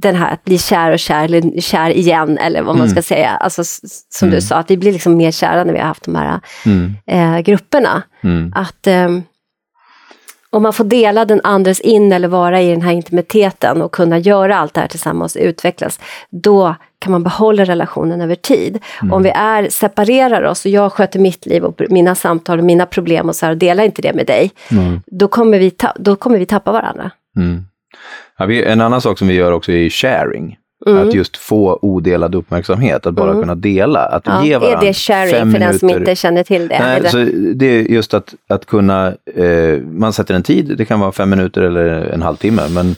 den här att bli kär och kär, eller kär igen, eller vad man ska säga. Alltså som du sa, att vi blir liksom mer kära när vi har haft de här Mm. eh, grupperna. Mm. Att ehm, om man får dela den andres in eller vara i den här intimiteten och kunna göra allt det här tillsammans och utvecklas, då kan man behålla relationen över tid. Om vi är, separerar oss och jag sköter mitt liv och mina samtal och mina problem och så här, och delar inte det med dig, då, kommer vi ta, då kommer vi tappa varandra. Mm. Ja, vi, en annan sak som vi gör också är sharing. Mm. Att just få odelad uppmärksamhet, att bara kunna dela. Att Ja, ge är varandra det sharing fem för den som inte känner till det? Nej, Eller- så det är just att, att kunna, eh, man sätter en tid, det kan vara fem minuter eller en halvtimme, men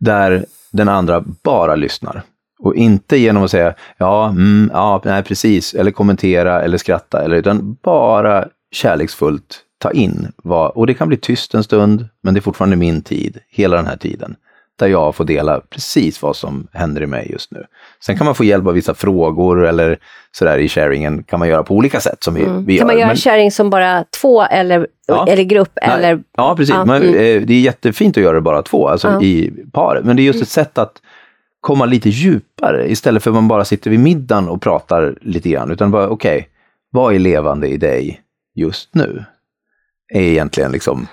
där den andra bara lyssnar. Och inte genom att säga ja, mm, ja, nej precis, eller kommentera eller skratta, eller, utan bara kärleksfullt ta in vad, och det kan bli tyst en stund, men det är fortfarande min tid, hela den här tiden, där jag får dela precis vad som händer i mig just nu. Sen kan man få hjälp av vissa frågor eller sådär i sharingen kan man göra på olika sätt som vi, vi gör. Mm. kan man göra men- sharing som bara två eller, Ja. eller grupp? Nej, Eller, Ja, precis. Ja, Men, mm. eh, det är jättefint att göra det bara två, alltså Ja. Mm. i par. Men det är just ett sätt att komma lite djupare istället för att man bara sitter vid middagen och pratar lite grann. Utan bara, okej, vad är levande i dig just nu? Är egentligen liksom...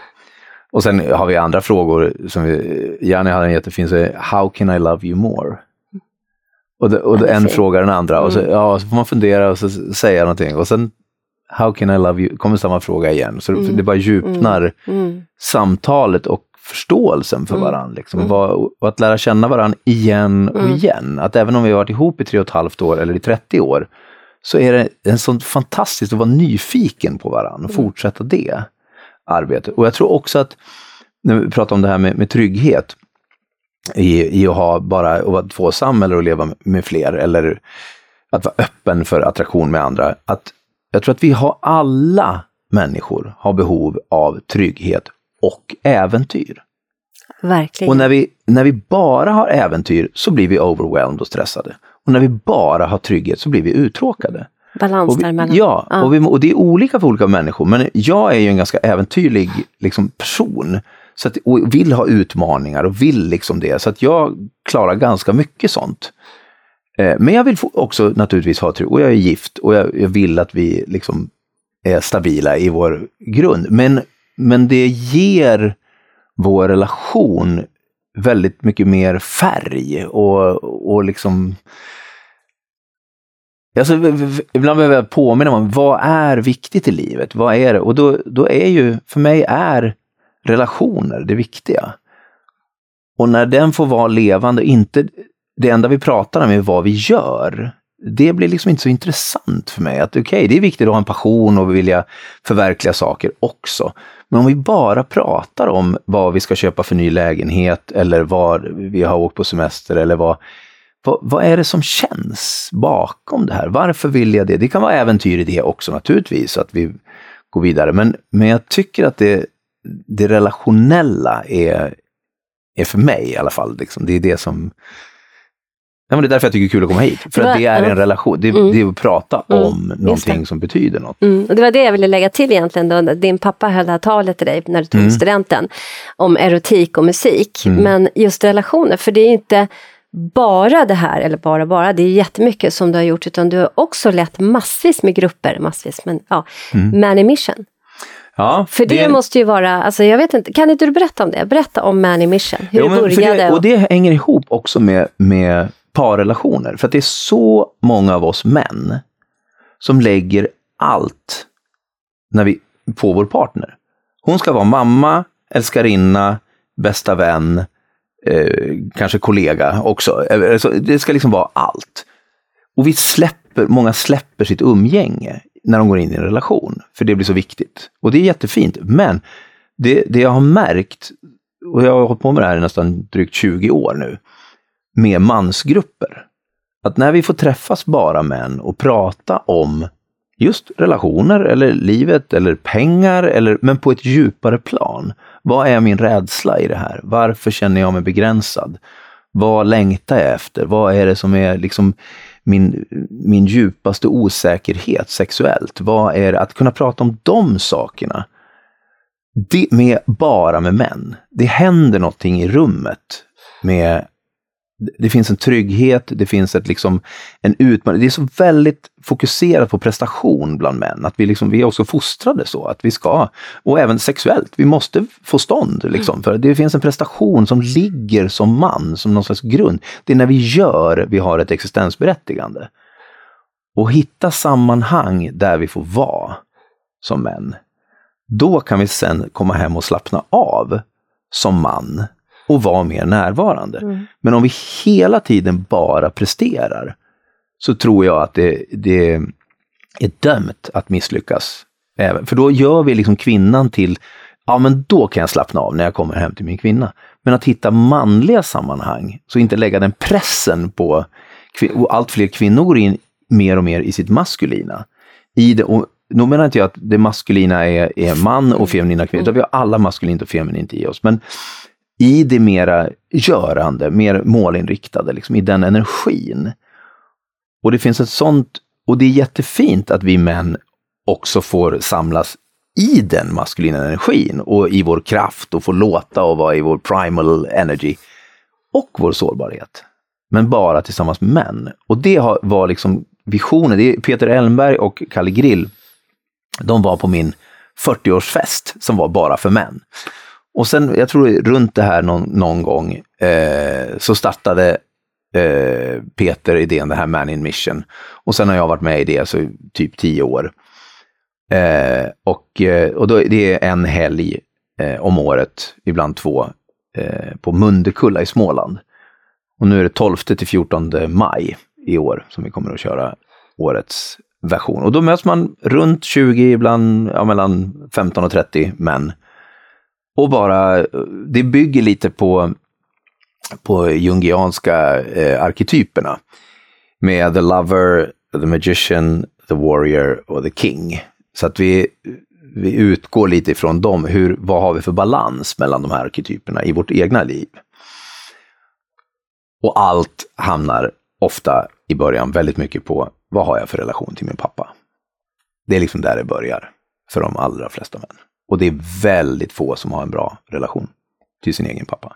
Och sen har vi andra frågor som vi, Janne hade en jättefin, så är, How can I love you more? Och, det, och det en frågar den andra och så, Mm. ja, så får man fundera och så säga någonting och sen How can I love you? kommer samma fråga igen. Så det bara djupnar mm. samtalet och förståelsen för varandra. Liksom. Mm. och att lära känna varandra igen och mm. igen. Att även om vi har varit ihop i tre och ett halvt år eller i 30 år, så är det en sån fantastiskt att vara nyfiken på varandra och mm. fortsätta det arbetet. Och jag tror också att, när vi pratar om det här med, med trygghet, i, i att ha bara att tvåsam eller att leva med fler, eller att vara öppen för attraktion med andra. Att jag tror att vi har alla människor har behov av trygghet och äventyr. Verkligen. Och när vi, när vi bara har äventyr så blir vi overwhelmed och stressade. Och när vi bara har trygghet så blir vi uttråkade. Balans däremellan. Ja, ja. Och, vi, och, det är olika för olika människor. Men jag är ju en ganska äventyrlig liksom, person. Så att, och vill ha utmaningar och vill liksom det. Så att jag klarar ganska mycket sånt. Eh, men jag vill också naturligtvis ha trygghet. Och jag är gift och jag, jag vill att vi liksom är stabila i vår grund. Men, men det ger vår relation väldigt mycket mer färg och, och liksom Alltså, ibland behöver jag påminna om vad är viktigt i livet? Vad är det? Och då, då är ju, för mig är relationer det viktiga. Och när den får vara levande, inte det enda vi pratar om är vad vi gör. Det blir liksom inte så intressant för mig. Att okej, okay, det är viktigt att ha en passion och vilja förverkliga saker också. Men om vi bara pratar om vad vi ska köpa för ny lägenhet eller var vi har åkt på semester eller vad, vad, vad, är det som känns bakom det här? Varför vill jag det? Det kan vara äventyr i det också naturligtvis, att vi går vidare. Men, men jag tycker att det, det relationella är, är för mig i alla fall, liksom, det är det som Ja, men det är därför jag tycker det är kul att komma hit. För att det är en relation, det, mm. det är att prata mm. om någonting som betyder något. Mm. Och det var det jag ville lägga till egentligen, då. din pappa höll det här talet till dig när du tog mm. studenten, om erotik och musik. Mm. Men just relationer, för det är inte bara det här, eller bara bara, det är jättemycket som du har gjort, utan du har också lett massvis med grupper, massvis, men ja, mm. Man Mission. Ja, för det, det, måste ju vara, alltså jag vet inte, kan inte du berätta om det? Berätta om Man Mission, hur jo, det började. Det, och det hänger ihop också med, med parrelationer. För att det är så många av oss män som lägger allt när vi, på vår partner. Hon ska vara mamma, älskarinna, bästa vän, eh, kanske kollega också. Alltså, det ska liksom vara allt. Och vi släpper, många släpper sitt umgänge när de går in i en relation, för det blir så viktigt. Och det är jättefint, men det, det jag har märkt, och jag har hållit på med det här i nästan drygt 20 år nu, med mansgrupper. Att när vi får träffas bara män och prata om just relationer eller livet eller pengar, eller, men på ett djupare plan. Vad är min rädsla i det här? Varför känner jag mig begränsad? Vad längtar jag efter? Vad är det som är liksom min, min djupaste osäkerhet sexuellt? Vad är det? Att kunna prata om de sakerna det med, bara med män. Det händer någonting i rummet med det finns en trygghet, det finns ett, liksom, en utmaning. Det är så väldigt fokuserat på prestation bland män. Att vi, liksom, vi är också fostrade så, att vi ska, och även sexuellt, vi måste få stånd. Liksom, mm. för Det finns en prestation som ligger som man, som någon slags grund. Det är när vi gör vi har ett existensberättigande. Och hitta sammanhang där vi får vara som män. Då kan vi sen komma hem och slappna av som man och vara mer närvarande. Mm. Men om vi hela tiden bara presterar så tror jag att det, det är dömt att misslyckas. Även. För då gör vi liksom kvinnan till, ja men då kan jag slappna av när jag kommer hem till min kvinna. Men att hitta manliga sammanhang, så inte lägga den pressen på, och allt fler kvinnor går in mer och mer i sitt maskulina. I det, och nu menar inte jag att det maskulina är, är man och feminina kvinnor, utan vi har alla maskulint och feminint i oss. Men i det mera görande, mer målinriktade, liksom, i den energin. Och det finns ett sånt, och det är jättefint att vi män också får samlas i den maskulina energin och i vår kraft och få låta och vara i vår primal energy och vår sårbarhet. Men bara tillsammans med män. Och det var liksom visionen. Det är Peter Elmberg och Kalle Grill. De var på min 40-årsfest som var bara för män. Och sen, jag tror runt det här någon, någon gång, eh, så startade eh, Peter idén, det här Man in Mission. Och sen har jag varit med i det, så typ tio år. Eh, och, eh, och då, det är en helg eh, om året, ibland två, eh, på Mundekulla i Småland. Och nu är det 12 till 14 maj i år som vi kommer att köra årets version. Och då möts man runt 20, ibland ja, mellan 15 och 30 män. Och bara, det bygger lite på, på jungianska eh, arketyperna. Med the lover, the magician, the warrior och the king. Så att vi, vi utgår lite ifrån dem. Hur, vad har vi för balans mellan de här arketyperna i vårt egna liv? Och allt hamnar ofta i början väldigt mycket på vad har jag för relation till min pappa? Det är liksom där det börjar för de allra flesta män. Och det är väldigt få som har en bra relation till sin egen pappa.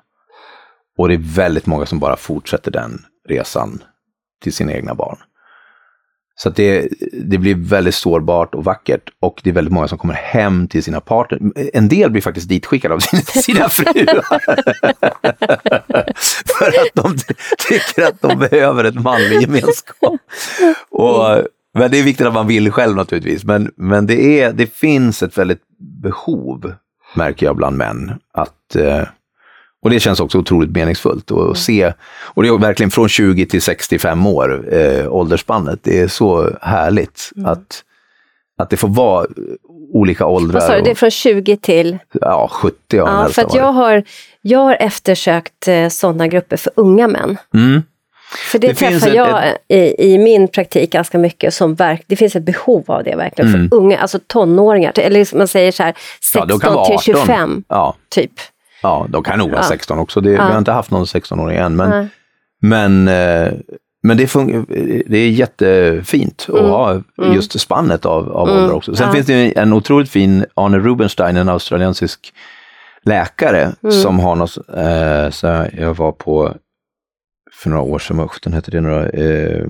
Och det är väldigt många som bara fortsätter den resan till sina egna barn. Så det, det blir väldigt sårbart och vackert och det är väldigt många som kommer hem till sina partner. En del blir faktiskt ditskickade av sina, sina fruar. För att de tycker att de behöver ett manlig gemenskap. Och, men det är viktigt att man vill själv naturligtvis. Men, men det, är, det finns ett väldigt behov, märker jag bland män, att eh, och det känns också otroligt meningsfullt att mm. se. Och det är verkligen från 20 till 65 år, eh, åldersspannet. Det är så härligt mm. att, att det får vara olika åldrar. Vad sa du, det är från 20 till? Ja, 70 ja, ja för jag har, jag har eftersökt eh, sådana grupper för unga män. Mm. För det, det träffar jag ett... i, i, min praktik ganska mycket som verk, det finns ett behov av det verkligen mm. för unga, alltså tonåringar, eller man säger så här 16 ja, till 25 ja. typ. Ja, de kan nog vara ja. 16 också. Det, ja. Vi har inte haft någon 16-åring än. Men, men, eh, men det, det är jättefint mm. att ha mm. just spannet av, av mm. ålder också. Sen finns det en otroligt fin Arne Rubenstein, en australiensisk läkare mm. som har något, eh, så jag var på för några år sedan, vad sjutton hette det nu eh,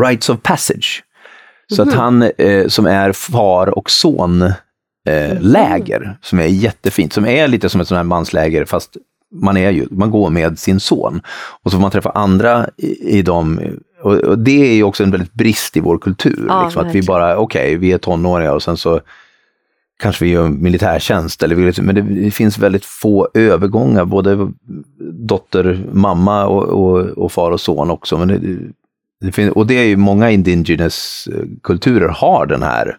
Rites of Passage. Så att mhm. han eh, som är far och son eh, mm. läger som är jättefint, som är lite som ett sånt här mansläger fast man, är ju, man går med sin son. Och så får man träffa andra i, i dem. Och, och, det är ju också en väldigt brist i vår kultur. Ja, liksom, att vi bara, okej, okay, vi är tonåringar och sen så kanske vi gör militärtjänst. Eller, men det, det finns väldigt få övergångar, både dotter, mamma och, och, och far och son också. Men det, det finns, och det är ju många indigenous kulturer har den här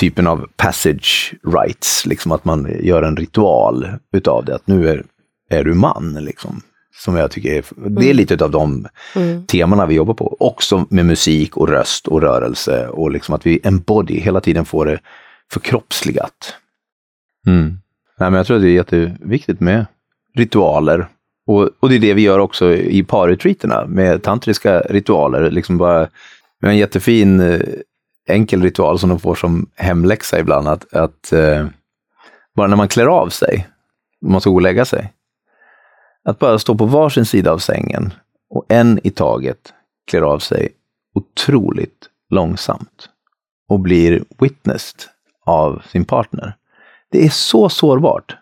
typen av passage rights, liksom att man gör en ritual utav det, att nu är, är du man. Liksom. Som jag tycker är, det är mm. lite av de mm. temana vi jobbar på. Också med musik och röst och rörelse och liksom att vi embody, hela tiden får det förkroppsligat. Mm. Nej, men jag tror att det är jätteviktigt med ritualer. Och, och det är det vi gör också i parretreaterna med tantriska ritualer. Liksom bara, vi har en jättefin eh, enkel ritual som de får som hemläxa ibland, att, att eh, bara när man klär av sig, man ska gå och lägga sig, att bara stå på varsin sida av sängen och en i taget klär av sig otroligt långsamt och blir witnessed av sin partner. Det är så sårbart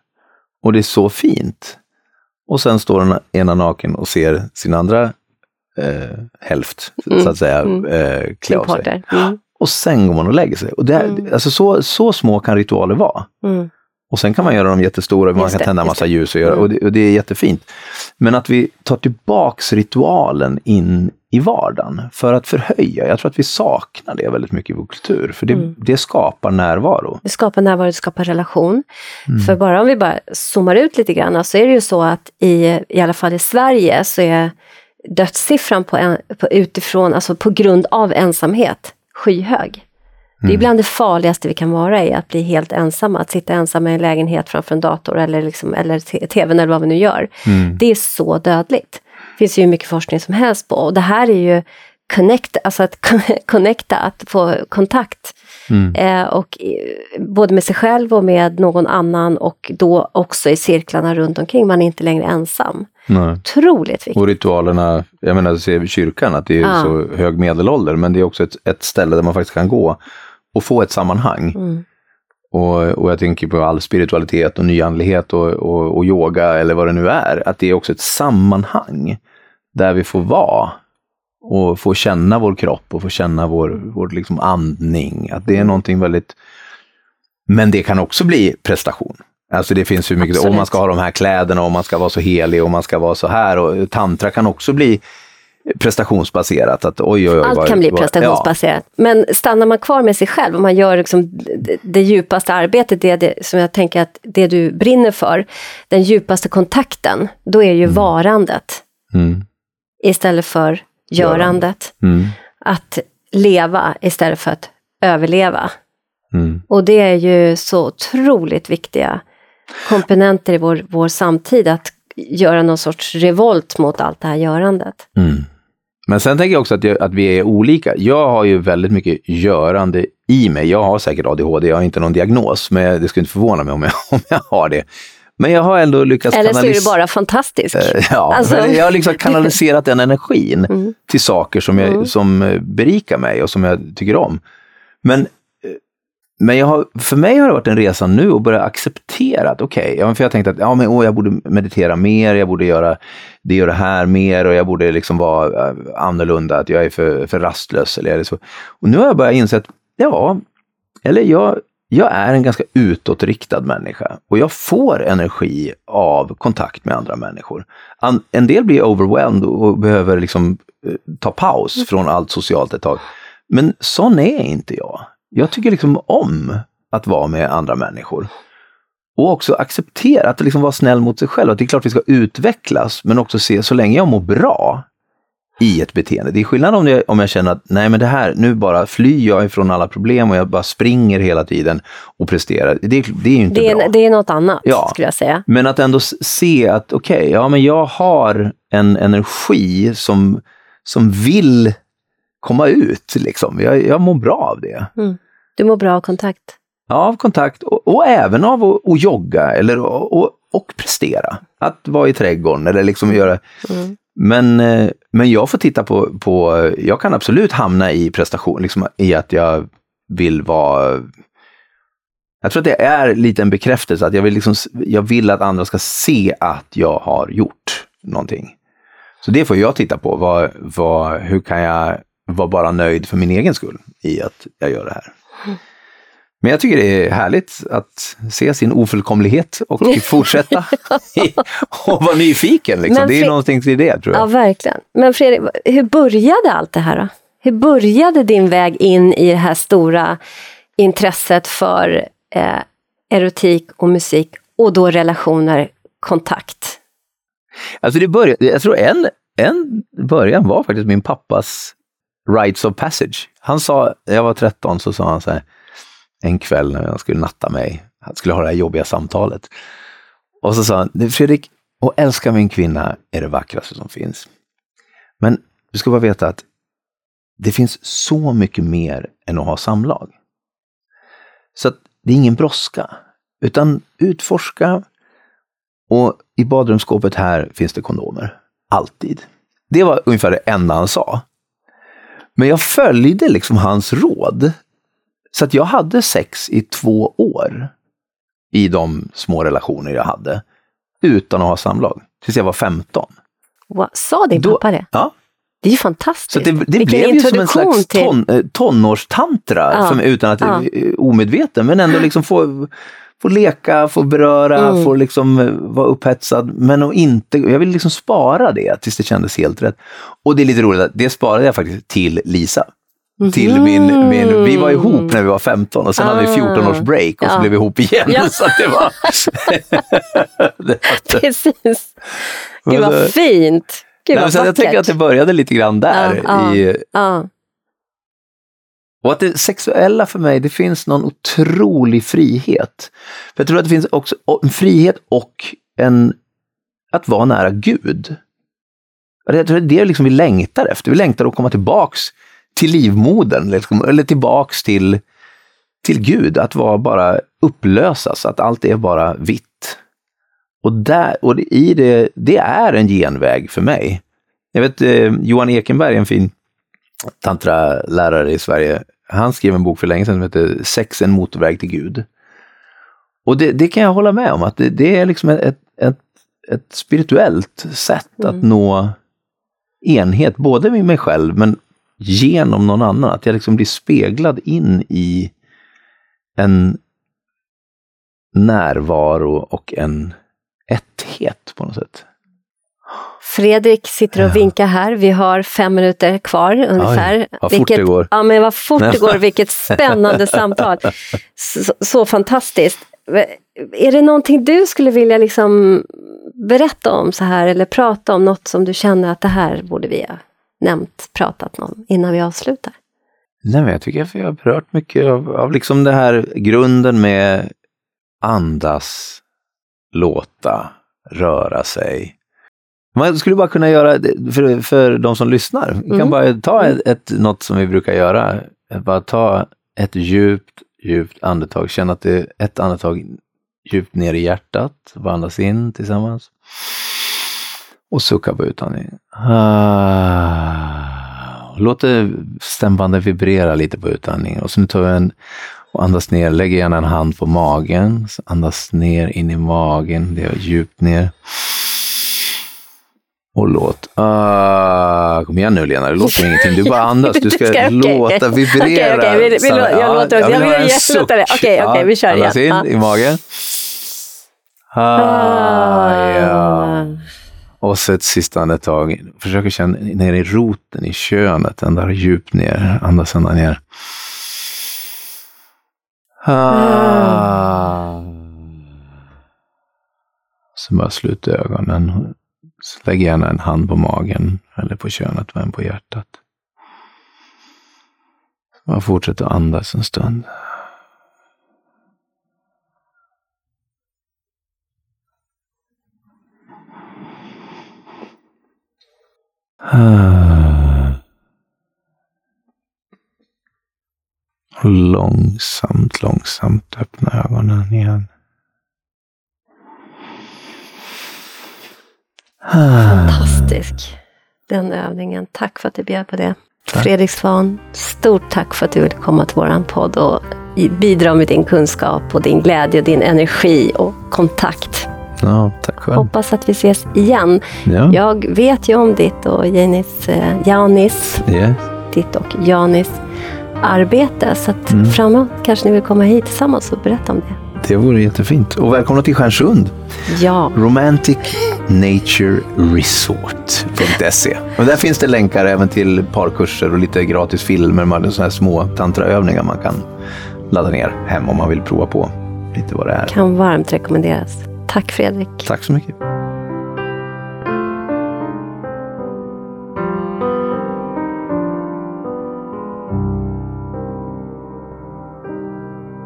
och det är så fint. Och sen står den ena naken och ser sin andra eh, hälft, mm. så att säga, mm. eh, klä av sig. Mm och sen går man och lägger sig. Och det, mm. alltså så, så små kan ritualer vara. Mm. Och sen kan man göra dem jättestora, man kan tända en massa ljus och, göra, mm. och, det, och, det, är jättefint. Men att vi tar tillbaks ritualen in i vardagen för att förhöja. Jag tror att vi saknar det väldigt mycket i vår kultur, för det, mm. det skapar närvaro. Det skapar närvaro, det skapar relation. Mm. För bara om vi bara zoomar ut lite grann så är det ju så att i, i alla fall i Sverige så är dödssiffran på, en, på utifrån, alltså på grund av ensamhet, skyhög. Det är mm. bland det farligaste vi kan vara i, att bli helt ensamma. Att sitta ensam i en lägenhet framför en dator eller, liksom, eller tvn eller vad vi nu gör. Mm. Det är så dödligt. Finns ju mycket forskning som helst på. Och det här är ju connect, alltså att connecta, att få kontakt. Mm. Eh, och, både med sig själv och med någon annan och då också i cirklarna runt omkring. Man är inte längre ensam. Nej. Otroligt viktigt. Och ritualerna, jag menar, ser kyrkan att det är ja. så hög medelålder, men det är också ett, ett ställe där man faktiskt kan gå och få ett sammanhang. Mm. Och, och jag tänker på all spiritualitet och nyandlighet och, och, och, yoga eller vad det nu är, att det är också ett sammanhang där vi får vara och få känna vår kropp och få känna vår, vår liksom andning. Att det är någonting väldigt... Men det kan också bli prestation. Alltså det finns hur mycket, Absolut. om man ska ha de här kläderna och man ska vara så helig och man ska vara så här och tantra kan också bli prestationsbaserat. Att, oj, oj, oj, Allt vad- kan bli prestationsbaserat. Men stannar man kvar med sig själv och man gör liksom det, det djupaste arbetet, det, det som jag tänker att det du brinner för, den djupaste kontakten, då är ju varandet Ja. Mm, istället för görandet. mm, Att leva istället för att överleva. mm. Och det är ju så otroligt viktiga komponenter i vår, vår samtid, att göra någon sorts revolt mot allt det här görandet. Mm. Men sen tänker jag också att, jag, att vi är olika. Jag har ju väldigt mycket görande i mig. Jag har säkert ADHD, jag har inte någon diagnos, men det skulle inte förvåna mig om jag, om jag har det. Men jag har ändå lyckats Eller så är du bara fantastisk. Eh, Ja, Alltså- jag har liksom kanaliserat den energin Mm. till saker som, jag, Mm. som eh, berikar mig och som jag tycker om. Men, eh, men jag har, för mig har det varit en resa nu att börja acceptera att okej, ja, för jag tänkte att ja, men, åh, jag borde meditera mer, jag borde göra det och det här mer och jag borde liksom vara annorlunda, att jag är för, för rastlös eller är så. Och nu har jag börjat inse att ja, eller jag, jag är en ganska utåtriktad människa och jag får energi av kontakt med andra människor. En del blir overwhelmed och behöver liksom eh, ta paus från allt socialt ett tag. Men sån är inte jag. Jag tycker liksom om att vara med andra människor. Och också acceptera att liksom vara snäll mot sig själv. Att det är klart vi ska utvecklas, men också se så länge jag mår bra i ett beteende. Det är skillnad om jag, om jag känner att nej men det här, nu bara flyr jag ifrån alla problem och jag bara springer hela tiden och presterar. Det, det är ju inte Det bra. är, det är något annat, Ja. skulle jag säga. Men att ändå se att okej, ja men jag har en energi som, som vill komma ut. Liksom. Jag, jag mår bra av det. Du mår bra av kontakt. Ja, av kontakt och, och även av att, att jogga eller och, och, och prestera. Att vara i trädgården eller liksom göra... Mm. Men, eh, men jag får titta på, på, jag kan absolut hamna i prestation, liksom i att jag vill vara jag tror att det är lite en bekräftelse, att jag vill, liksom, jag vill att andra ska se att jag har gjort någonting. Så det får jag titta på, vad, vad, hur kan jag vara bara nöjd för min egen skull i att jag gör det här. Mm. Men jag tycker det är härligt att se sin ofullkomlighet och fortsätta och vara nyfiken. Liksom. Det är någonting till det tror jag. Ja, verkligen. Men Fredrik, hur började allt det här då? Hur började din väg in i det här stora intresset för eh, erotik och musik och då relationer, kontakt? Alltså det började, jag tror en, en början var faktiskt min pappas rites of passage. Han sa, jag var 13 så sa han så här, en kväll när jag skulle natta mig, han skulle ha det här jobbiga samtalet. Och så sa han, Fredrik, att älska min kvinna är det vackraste som finns. Men du ska bara veta att det finns så mycket mer än att ha samlag. Så att det är ingen brådska, utan utforska och i badrumsskåpet här finns det kondomer. Alltid. Det var ungefär det enda han sa. Men jag följde liksom hans råd. Så att jag hade sex i två år i de små relationer jag hade. Utan att ha samlag. Tills jag var 15. Wow, sa din Då- pappa det? Ja, Det är ju fantastiskt. så det, det Vilken blev ju som en slags till- ton, eh, tonårstantra Ja, för utan att ja. ja. omedveten, men ändå liksom få, få leka, få beröra, Mm. få liksom eh, vara upphetsad. Men att inte, jag vill liksom spara det tills det kändes helt rätt. Och det är lite roligt det sparade jag faktiskt till Lisa. Till min, min, vi var ihop när vi var 15 och sen hade vi Ah. 14 års break och så Ja. blev vi ihop igen. Ja. Så att det var... det var Precis. Gud vad det- fint. Gud Nej, vad så jag tänker att det började lite grann där. Ja, i, Ja, Och att det sexuella för mig, det finns någon otrolig frihet. För jag tror att det finns också en frihet och en, att vara nära Gud. Jag tror det är det liksom vi längtar efter. Vi längtar att komma tillbaks till livmodern, liksom, eller tillbaks till, till Gud. Att vara bara upplösas, att allt är bara vitt. Och, där, och i det, det är en genväg för mig. Jag vet, eh, Johan Ekenberg, en fin tantralärare i Sverige, han skrev en bok för länge sedan som heter Sex en motorväg till Gud. Och det, det kan jag hålla med om, att det, det är liksom ett, ett, ett spirituellt sätt att nå enhet, både med mig själv men genom någon annan. Att jag liksom blir speglad in i en, närvaro och en etthet på något sätt. Fredrik sitter och vinkar här. Vi har fem minuter kvar ungefär. Oj, vad fort vilket, det går. Ja, men vad fort det går. Vilket spännande samtal. Så, så, fantastiskt. Är det någonting du skulle vilja liksom berätta om så här eller prata om något som du känner att det här borde vi nämnt, pratat om innan vi avslutar? Nej, men jag tycker att vi har berört mycket av, av liksom det här grunden med andas, låta, röra sig. Man skulle bara kunna göra, för, för de som lyssnar, vi kan mm. bara ta ett, ett, något som vi brukar göra, bara ta ett djupt, djupt andetag, känna att det är ett andetag djupt ner i hjärtat, bara andas in tillsammans. Och sucka på utandning. Ah. Låt stämbanden vibrera lite på utandningen. Och så nu tar vi en och andas ner, lägg gärna en hand på magen. Så andas ner in i magen, det är djupt ner. Och låt. Ah, kom igen nu Lena, det låter ingenting. Du bara andas. Du ska, ska låta vibrera. Okej, okay, okay. jag, jag låter också. Jag vill, jättelåta det. Okej, okej, vi kör igen. Andas in i magen. Ah, ja. Och så ett sista andetag. Försök känna ner i roten, i könet, ända djupt ner. Andas ända ner. Ah. Så bara slut ögonen. Lägg gärna en hand på magen eller på könet och en på hjärtat. Bara fortsätt att andas en stund. Långsamt, långsamt öppna ögonen igen. Fantastisk, den övningen. Tack för att du bjöd på det. Tack. Fredrik Svan, stort tack för att du ville komma till våran podd och bidra med din kunskap och din glädje, din energi och kontakt. Ja, tack själv. Hoppas att vi ses igen. Ja. Jag vet ju om ditt och Janis, eh, Janis, yes. ditt och Janis arbete. Så att mm. framåt kanske ni vill komma hit tillsammans och berätta om det. Det vore jättefint. Och välkomna till Stjärnsund. Ja. Romantic Nature Resort.se. Och där finns det länkar även till parkurser och lite gratis filmer med sådana här små tantraövningar man kan ladda ner hem om man vill prova på lite vad det är. Kan varmt rekommenderas. Tack Fredrik. Tack så mycket.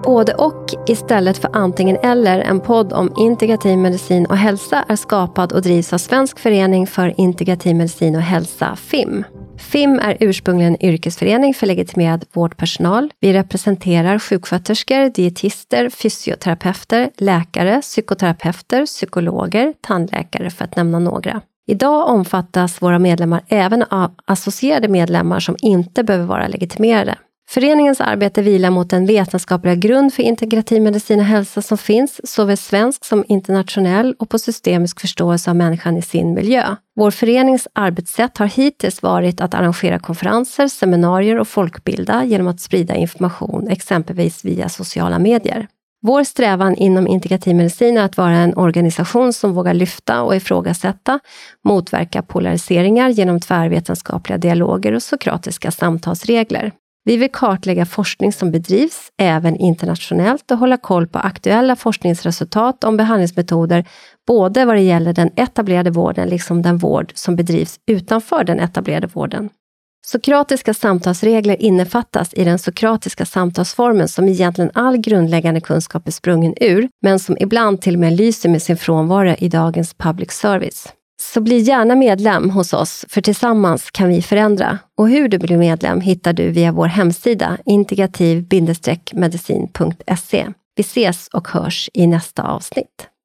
Både och istället för antingen eller en podd om integrativ medicin och hälsa är skapad och drivs av Svensk förening för integrativ medicin och hälsa, FIM. FIM är ursprungligen en yrkesförening för legitimerad vårdpersonal. Vi representerar sjuksköterskor, dietister, fysioterapeuter, läkare, psykoterapeuter, psykologer, tandläkare för att nämna några. Idag omfattas våra medlemmar även av associerade medlemmar som inte behöver vara legitimerade. Föreningens arbete vilar mot den vetenskapliga grund för integrativ medicin och hälsa som finns, såväl svensk som internationell och på systemisk förståelse av människan i sin miljö. Vår förenings arbetssätt har hittills varit att arrangera konferenser, seminarier och folkbilda genom att sprida information, exempelvis via sociala medier. Vår strävan inom integrativ medicin är att vara en organisation som vågar lyfta och ifrågasätta, motverka polariseringar genom tvärvetenskapliga dialoger och sokratiska samtalsregler. Vi vill kartlägga forskning som bedrivs, även internationellt, och hålla koll på aktuella forskningsresultat om behandlingsmetoder, både vad det gäller den etablerade vården liksom den vård som bedrivs utanför den etablerade vården. Sokratiska samtalsregler innefattas i den sokratiska samtalsformen som egentligen all grundläggande kunskap är sprungen ur, men som ibland till och med lyser med sin frånvaro i dagens public service. Så bli gärna medlem hos oss, för tillsammans kan vi förändra. Och hur du blir medlem hittar du via vår hemsida integrativ-medicin.se. Vi ses och hörs i nästa avsnitt.